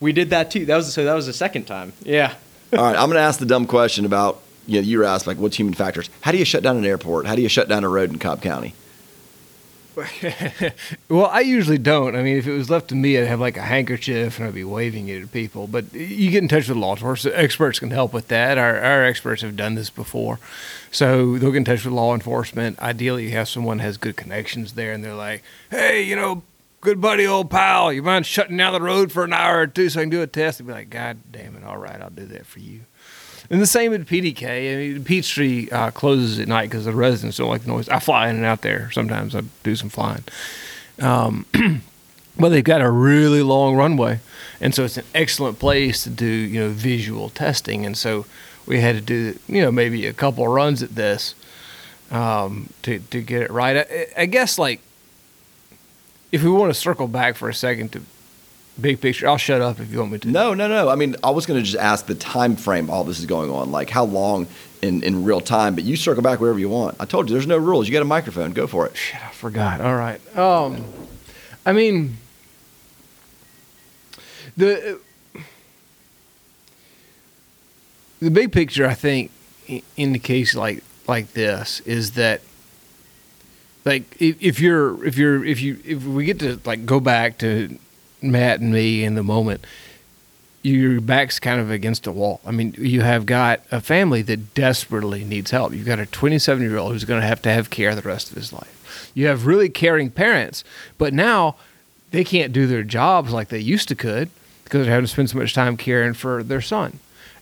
We did that too. That was so. That was the second time. Yeah. all right. I'm going to ask the dumb question about you know you were asked like what's human factors? How do you shut down an airport? How do you shut down a road in Cobb County? Well, I usually don't. I mean, if it was left to me, I'd have like a handkerchief and I'd be waving it at people. But you get in touch with law enforcement. Experts can help with that. Our, our experts have done this before. So they'll get in touch with law enforcement. Ideally, you have someone has good connections there and they're like, hey, you know, good buddy, old pal, you mind shutting down the road for an hour or two so I can do a test? They'd be like, God damn it, all right, I'll do that for you. And the same at PDK. I mean, Peachtree uh, closes at night because the residents don't like the noise. I fly in and out there. Sometimes I do some flying. Um, but they've got a really long runway, and so it's an excellent place to do you know visual testing. And so we had to do you know maybe a couple runs at this um, to to get it right. I, I guess like if we want to circle back for a second to big picture, I'll shut up if you want me to. No, no, no. I mean, I was going to just ask the time frame all this is going on, like how long in, in real time. But you circle back wherever you want. I told you, there's no rules. You got a microphone. Go for it. Shit, I forgot. All right. Um, I mean, the the big picture, I think, i- in the case like like this, is that like if, if you're if you're if you if we get to like go back to Matt and me in the moment, your back's kind of against a wall. I mean, you have got a family that desperately needs help. You've got a 27 year old who's going to have to have care the rest of his life. You have really caring parents, but now they can't do their jobs like they used to could because they're having to spend so much time caring for their son.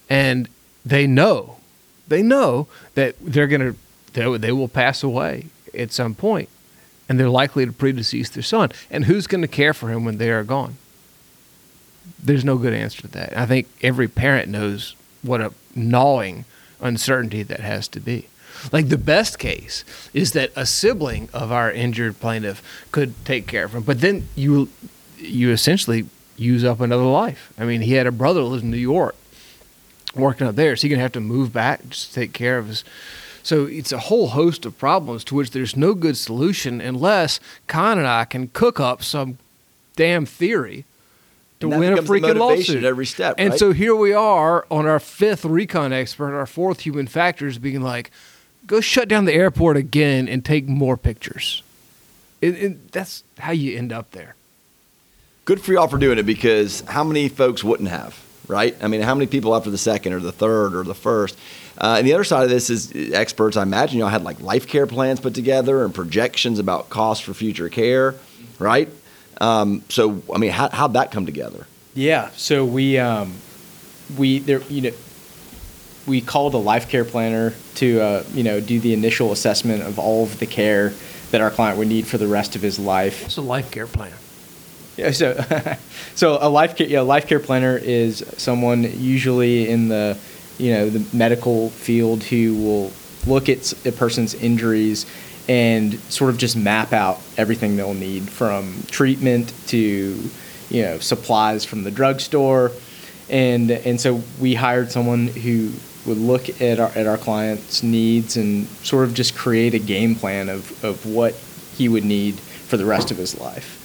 And they know, they know that they're going to, they, they will pass away at some point and they're likely to predecease their son. And who's going to care for him when they are gone? there's no good answer to that. I think every parent knows what a gnawing uncertainty that has to be. Like the best case is that a sibling of our injured plaintiff could take care of him, but then you you essentially use up another life. I mean, he had a brother who lives in New York, working up there, so he's gonna have to move back just to take care of his. So it's a whole host of problems to which there's no good solution unless Kahn and I can cook up some damn theory to win a freaking lawsuit at every step, And right? so here we are on our fifth recon expert, our fourth human factors, being like, "Go shut down the airport again and take more pictures." And, and that's how you end up there. good for y'all for doing it because how many folks wouldn't have, right? I mean, how many people after the second or the third or the first? Uh, and the other side of this is experts. I imagine y'all had like life care plans put together and projections about costs for future care, right? Um, so, I mean, how, how'd that come together? Yeah. So we um, we there you know we called a life care planner to uh, you know do the initial assessment of all of the care that our client would need for the rest of his life. It's a life care plan. Yeah, so so a life care yeah, life care planner is someone usually in the you know the medical field who will look at a person's injuries and sort of just map out everything they'll need from treatment to you know supplies from the drugstore and and so we hired someone who would look at our at our client's needs and sort of just create a game plan of of what he would need for the rest of his life.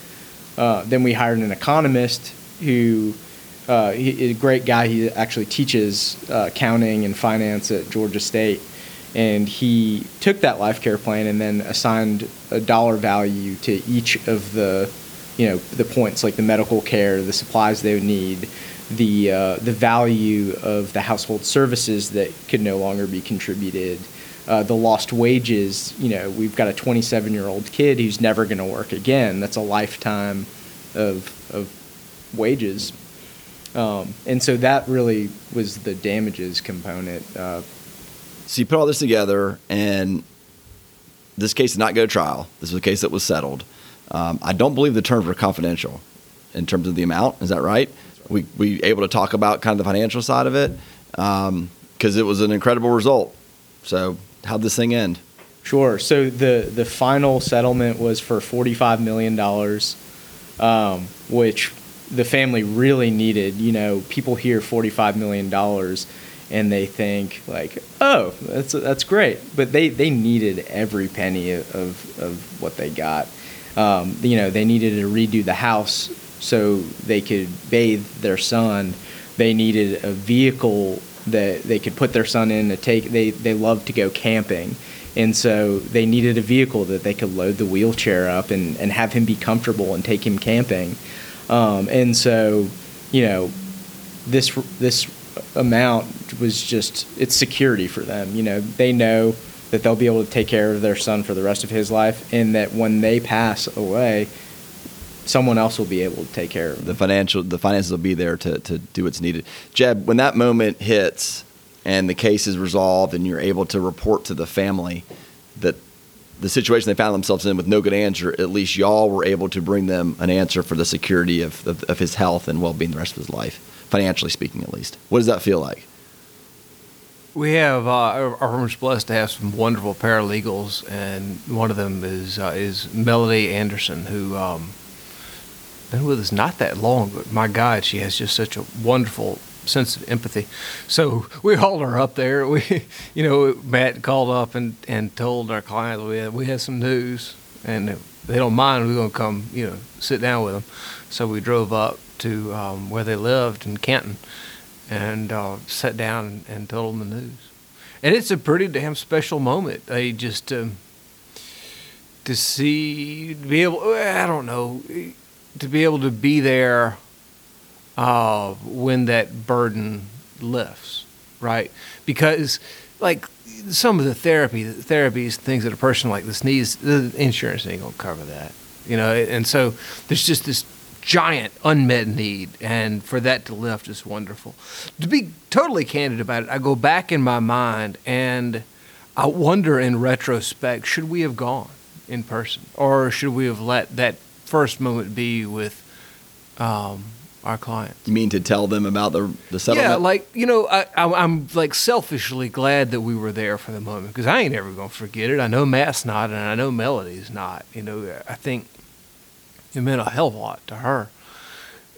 Uh, then we hired an economist who, uh, he, a great guy. He actually teaches uh, accounting and finance at Georgia State, and he took that life care plan and then assigned a dollar value to each of the, you know, the points like the medical care, the supplies they would need, the uh, the value of the household services that could no longer be contributed. Uh, the lost wages, you know, we've got a 27 year old kid who's never going to work again. That's a lifetime of, of wages. Um, and so that really was the damages component. Uh, So you put all this together, and this case did not go to trial. This was a case that was settled. Um, I don't believe the terms were confidential in terms of the amount. Is that right? We we able to talk about kind of the financial side of it because it was an incredible result. So how'd this thing end? Sure. So the the final settlement was for forty five million dollars, um, which the family really needed. You know, people hear forty five million dollars, and they think like, oh, that's that's great, but they they needed every penny of of what they got. Um, you know, they needed to redo the house so they could bathe their son. They needed a vehicle that they could put their son in to take. They they love to go camping, and so they needed a vehicle that they could load the wheelchair up and and have him be comfortable and take him camping. Um, and so, you know, this this amount was just it's security for them. You know, they know that they'll be able to take care of their son for the rest of his life, and that when they pass away, someone else will be able to take care of them. the financial the finances will be there to, to do what's needed. Jeb, when that moment hits and the case is resolved and you're able to report to the family that the situation they found themselves in with no good answer, at least y'all were able to bring them an answer for the security of, of, of his health and well being the rest of his life, financially speaking at least. What does that feel like? We have uh, our our firm's blessed to have some wonderful paralegals, and one of them is uh, is Melody Anderson, who um, been with us not that long, but my God, she has just such a wonderful sense of empathy. So we hauled her up there. We, you know, Matt called up and, and told our client we had, we had some news, and they don't mind, we're to come, you know, sit down with them. So we drove up to um, where they lived in Canton and uh, sat down and, and told them the news. And it's a pretty damn special moment. They just um, to see, to be able, I don't know, to be able to be there uh, when that burden lifts, right? Because, like, some of the therapy, the therapies, things that a person like this needs, the insurance ain't gonna cover that, you know. And so there's just this giant unmet need, and for that to lift is wonderful. To be totally candid about it, I go back in my mind and I wonder in retrospect, should we have gone in person, or should we have let that first moment be with um, our clients. You mean to tell them about the the settlement? Yeah, like you know, I, I, I'm like selfishly glad that we were there for the moment because I ain't ever gonna forget it. I know Matt's not, and I know Melody's not. You know, I think it meant a hell of a lot to her,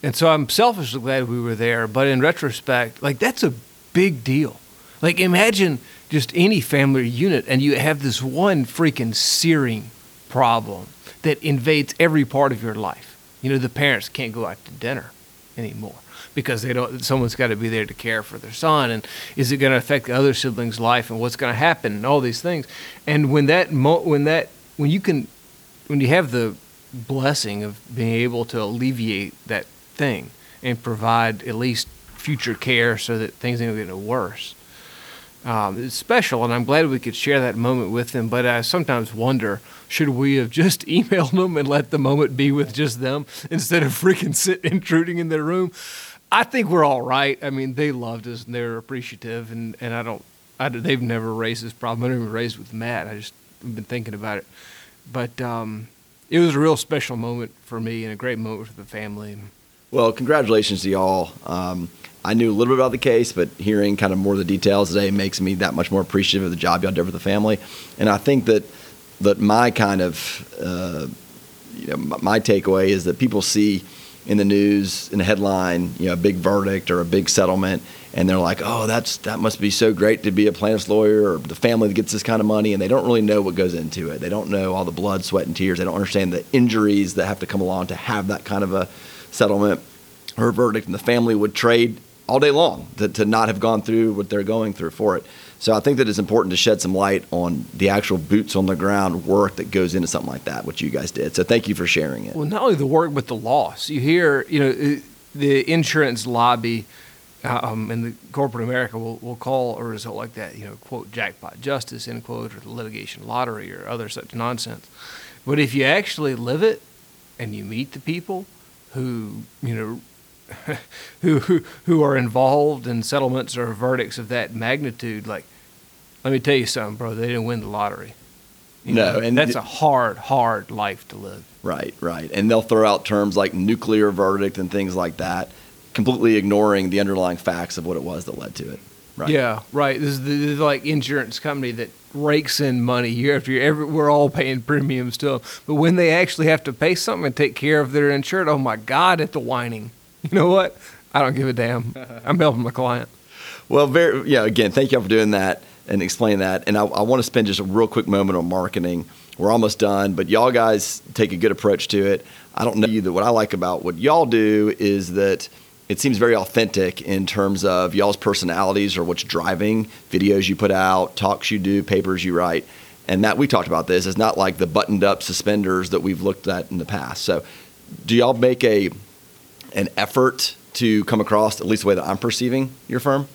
and so I'm selfishly glad we were there. But in retrospect, like that's a big deal. Like imagine just any family unit, and you have this one freaking searing problem that invades every part of your life. You know, the parents can't go out to dinner anymore because they don't. Someone's got to be there to care for their son, and is it going to affect the other siblings' life, and what's going to happen, and all these things. And when that, when that, when you can, when you have the blessing of being able to alleviate that thing and provide at least future care so that things don't get worse. Um, it's special, and I'm glad we could share that moment with them. But I sometimes wonder, should we have just emailed them and let the moment be with just them instead of freaking sit intruding in their room? I think we're all right. I mean, they loved us and they're appreciative, and, and I don't, I, they've never raised this problem. I never raised it with Matt. I just have been thinking about it, but um, it was a real special moment for me and a great moment for the family. Well, congratulations to y'all. Um, I knew a little bit about the case, but hearing kind of more of the details today makes me that much more appreciative of the job y'all did for the family. And I think that that my kind of uh, you know my takeaway is that people see in the news in a headline you know a big verdict or a big settlement and they're like oh that's that must be so great to be a plaintiff's lawyer or the family that gets this kind of money and they don't really know what goes into it they don't know all the blood sweat and tears they don't understand the injuries that have to come along to have that kind of a settlement a verdict and the family would trade all day long to, to not have gone through what they're going through for it. So I think that it's important to shed some light on the actual boots on the ground work that goes into something like that, which you guys did. So thank you for sharing it. Well, not only the work, but the loss. You hear, you know, the insurance lobby um, in the corporate America will, will call a result like that, you know, quote, jackpot justice, end quote, or the litigation lottery or other such nonsense. But if you actually live it and you meet the people who, you know, who, who who are involved in settlements or verdicts of that magnitude, like, let me tell you something, bro. They didn't win the lottery. You no, know, and that's th- a hard, hard life to live. Right, right. And they'll throw out terms like nuclear verdict and things like that, completely ignoring the underlying facts of what it was that led to it. Right. Yeah, right. This is, the, this is like insurance company that rakes in money year after year. Every, we're all paying premiums to them, but when they actually have to pay something and take care of their insured, oh my God, at the whining. you know what? I don't give a damn. I'm helping my client. Well, very yeah. Again, thank you all for doing that and explaining that. And I, I want to spend just a real quick moment on marketing. We're almost done, but y'all guys take a good approach to it. I don't know you that what I like about what y'all do is that it seems very authentic in terms of y'all's personalities or what's driving videos you put out, talks you do, papers you write. And that we talked about this. It's not like the buttoned up suspenders that we've looked at in the past. So, do y'all make a an effort to come across at least the way that I'm perceiving your firm?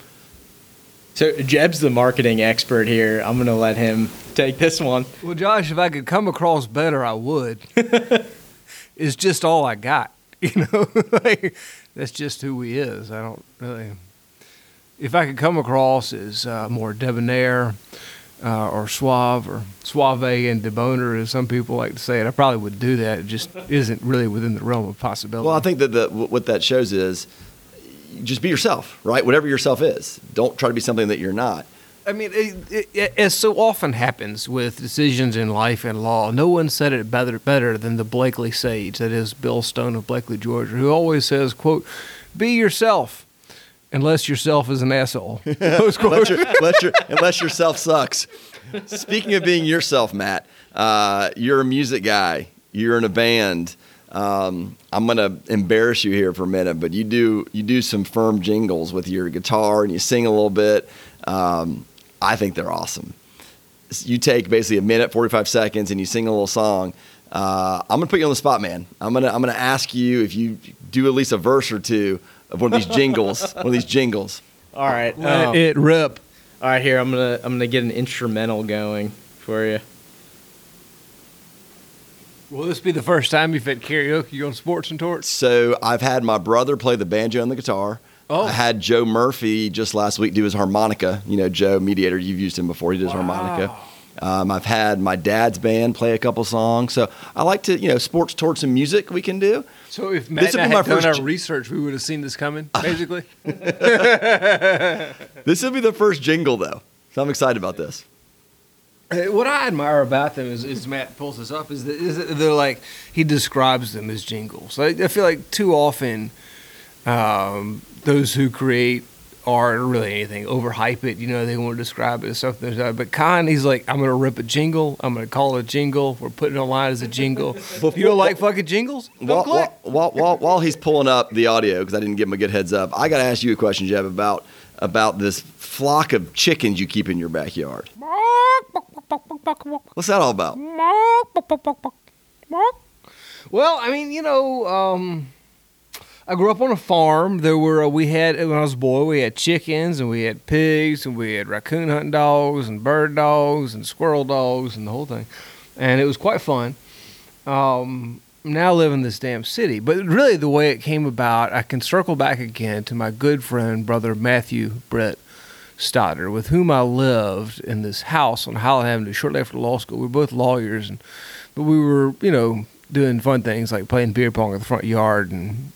So Jeb's the marketing expert here. I'm going to let him take this one. Well, Josh, if I could come across better, I would. it's just all I got, you know. like, that's just who he is. I don't really. If I could come across as uh, more debonair, uh, or suave or suave and debonair, as some people like to say it. I probably would do that. It just isn't really within the realm of possibility. Well, I think that the, what that shows is just be yourself, right? Whatever yourself is. Don't try to be something that you're not. I mean, it, it, as so often happens with decisions in life and law, no one said it better, better than the Blakely sage, that is Bill Stone of Blakely, Georgia, who always says, quote, be yourself unless yourself is an asshole. unless, your, unless, your, unless yourself sucks. Speaking of being yourself, Matt, uh, you're a music guy. You're in a band. Um, I'm gonna embarrass you here for a minute, but you do you do some firm jingles with your guitar and you sing a little bit. Um, I think they're awesome. You take basically a minute, 45 seconds, and you sing a little song. Uh, I'm gonna put you on the spot, man. I'm gonna I'm gonna ask you if you do at least a verse or two of one of these jingles. one of these jingles. All right, let um, it rip. All right, here I'm gonna I'm gonna get an instrumental going for you. Will this be the first time you've had karaoke on Sports and Torts? So I've had my brother play the banjo and the guitar. Oh. I had Joe Murphy just last week do his harmonica. You know, Joe, mediator, you've used him before. He does wow. harmonica. Um, I've had my dad's band play a couple songs. So I like to, you know, sports, towards some music we can do. So if Matt This and will I had my done our first- research, we would have seen this coming, basically. This will be the first jingle, though. So I'm excited about this. What I admire about them is, is Matt pulls this up is that, is that they're like he describes them as jingles. I, I feel like too often um, those who create art or really anything overhype it. You know, they want to describe it as something. there's not- But Kahn, he's like, I'm gonna rip a jingle. I'm gonna call it a jingle. We're putting it online as a jingle. you don't like fucking jingles? While, while, while, while, while he's pulling up the audio, because I didn't give him a good heads up, I got to ask you a question, Jeb, about about this flock of chickens you keep in your backyard. What's that all about? Well, I mean, you know, um, I grew up on a farm. There were uh, we had when I was a boy, we had chickens and we had pigs and we had raccoon hunting dogs and bird dogs and squirrel dogs and the whole thing, and it was quite fun. Um, now live in this damn city, but really the way it came about, I can circle back again to my good friend brother Matthew Brett Stoddard, with whom I lived in this house on Highland Avenue shortly after law school. We were both lawyers, and but we were, you know, doing fun things like playing beer pong in the front yard and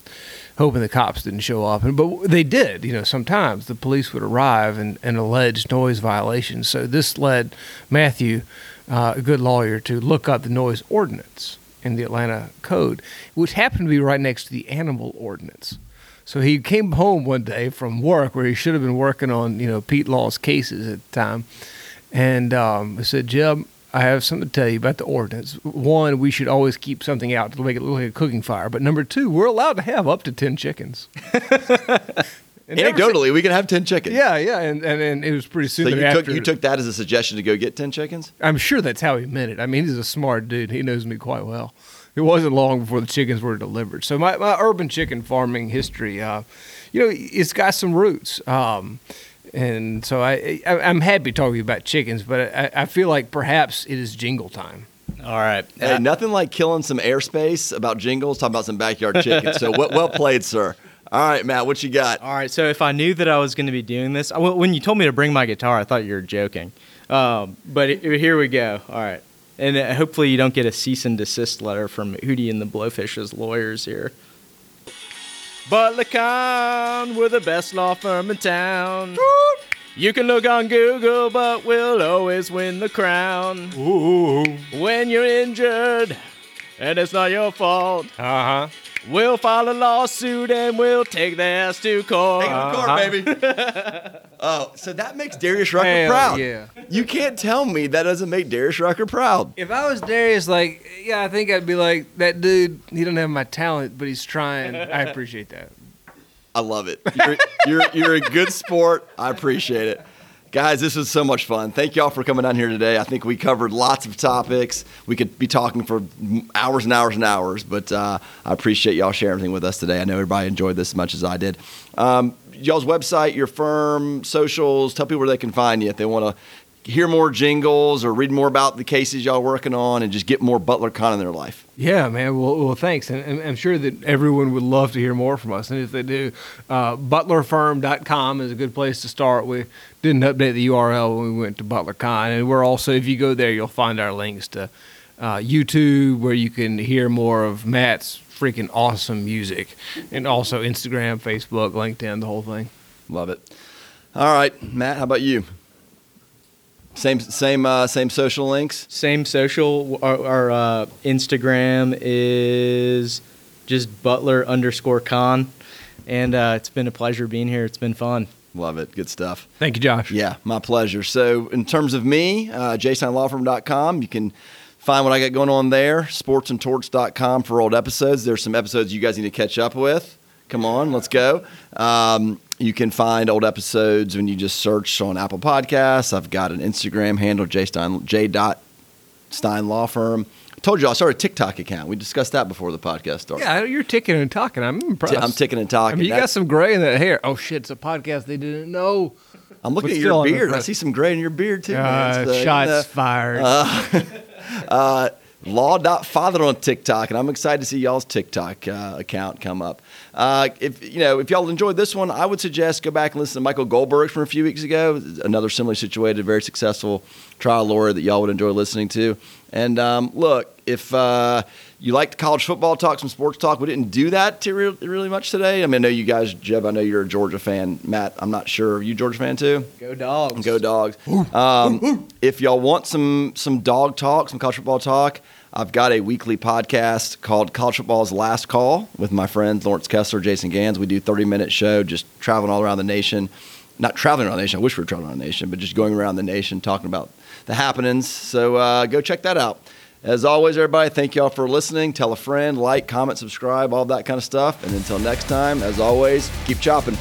hoping the cops didn't show up. And but they did. You know, sometimes the police would arrive and, and allege noise violations. So this led Matthew, uh, a good lawyer, to look up the noise ordinance in the Atlanta Code, which happened to be right next to the animal ordinance. So he came home one day from work where he should have been working on, you know, Pete Law's cases at the time. And um, I said, Jeb, I have something to tell you about the ordinance. One, we should always keep something out to make it look like a cooking fire. But number two, we're allowed to have up to 10 chickens. Anecdotally, we can have 10 chickens. yeah, yeah. And, and, and it was pretty soon So you took, you took that as a suggestion to go get 10 chickens? I'm sure that's how he meant it. I mean, he's a smart dude. He knows me quite well. It wasn't long before the chickens were delivered. So my, my urban chicken farming history, uh, you know, it's got some roots. Um, and so I, I, I'm happy talking about chickens, but I, I feel like perhaps it is jingle time. All right. Hey, Uh, nothing like killing some airspace about jingles, talking about some backyard chickens. So well, well played, sir. All right, Matt, what you got? All right, so if I knew that I was going to be doing this, I- when you told me to bring my guitar, I thought you were joking. Um, but it, here we go. All right, and uh, hopefully you don't get a cease and desist letter from Hootie and the Blowfish's lawyers here. Butler we're the best law firm in town. You can look on Google, but we'll always win the crown. When you're injured, and it's not your fault, Uh huh. We'll file a lawsuit and we'll take the ass to court. Take it to court, uh-huh. baby. oh, so that makes Darius Rucker Hell proud. yeah. You can't tell me that doesn't make Darius Rucker proud. If I was Darius, like, yeah, I think I'd be like, that dude, he don't have my talent, but he's trying. I appreciate that. I love it. You're, you're, you're a good sport. I appreciate it. Guys, this was so much fun. Thank y'all for coming down here today. I think we covered lots of topics. We could be talking for hours and hours and hours, but uh, I appreciate y'all sharing everything with us today. I know everybody enjoyed this as much as I did. Um, y'all's website, your firm, socials, tell people where they can find you if they want to hear more jingles or read more about the cases y'all working on and just get more Butler Kahn in their life. Yeah, man. Well, well thanks. And, and I'm sure that everyone would love to hear more from us. And if they do, uh, butlerfirm.com is a good place to start. We didn't update the URL when we went to ButlerKahn. And we're also, if you go there, you'll find our links to uh, YouTube where you can hear more of Matt's freaking awesome music. And also Instagram, Facebook, LinkedIn, the whole thing. Love it. All right, Matt, how about you? Same same uh, same social links. Same social. Our, our uh, Instagram is just Butler underscore Kahn, and uh, it's been a pleasure being here. It's been fun. Love it. Good stuff. Thank you, Josh. Yeah, my pleasure. So, in terms of me, uh, jsteinlawfirm.com, you can find what I got going on there. Sportsandtorts.com for old episodes. There's some episodes you guys need to catch up with. Come on, let's go. Um, you can find old episodes when you just search on Apple Podcasts. I've got an Instagram handle, J Stein, J. Dot Stein Law Firm. I told you I started a TikTok account. We discussed that before the podcast started. Yeah, you're ticking and talking. I'm impressed. I'm ticking and I talking. mean, you got some gray in that hair. Oh, shit. It's a podcast they didn't know. I'm looking at your beard. I see some gray in your beard too. Uh, It's the- shots the- fired. uh, law.father on TikTok, and I'm excited to see y'all's TikTok uh, account come up. Uh, if you know if y'all enjoyed this one, I would suggest go back and listen to Michael Goldberg from a few weeks ago. Another similarly situated, very successful trial lawyer that y'all would enjoy listening to. And um, look, if uh, you like college football talk, some sports talk, we didn't do that too really, really much today. I mean, I know you guys, Jeb. I know you're a Georgia fan. Matt, I'm not sure. Are you a Georgia fan too? Go dogs. Go dogs. Um, if y'all want some some dog talk, some college football talk, I've got a weekly podcast called College Football's Last Call with my friends Lawrence Kessler, Jason Gans. We do 30 minute show, just traveling all around the nation. Not traveling around the nation. I wish we were traveling around the nation, but just going around the nation talking about the happenings. So uh, go check that out. As always, everybody, thank y'all for listening. Tell a friend, like, comment, subscribe, all that kind of stuff. And until next time, as always, keep chopping.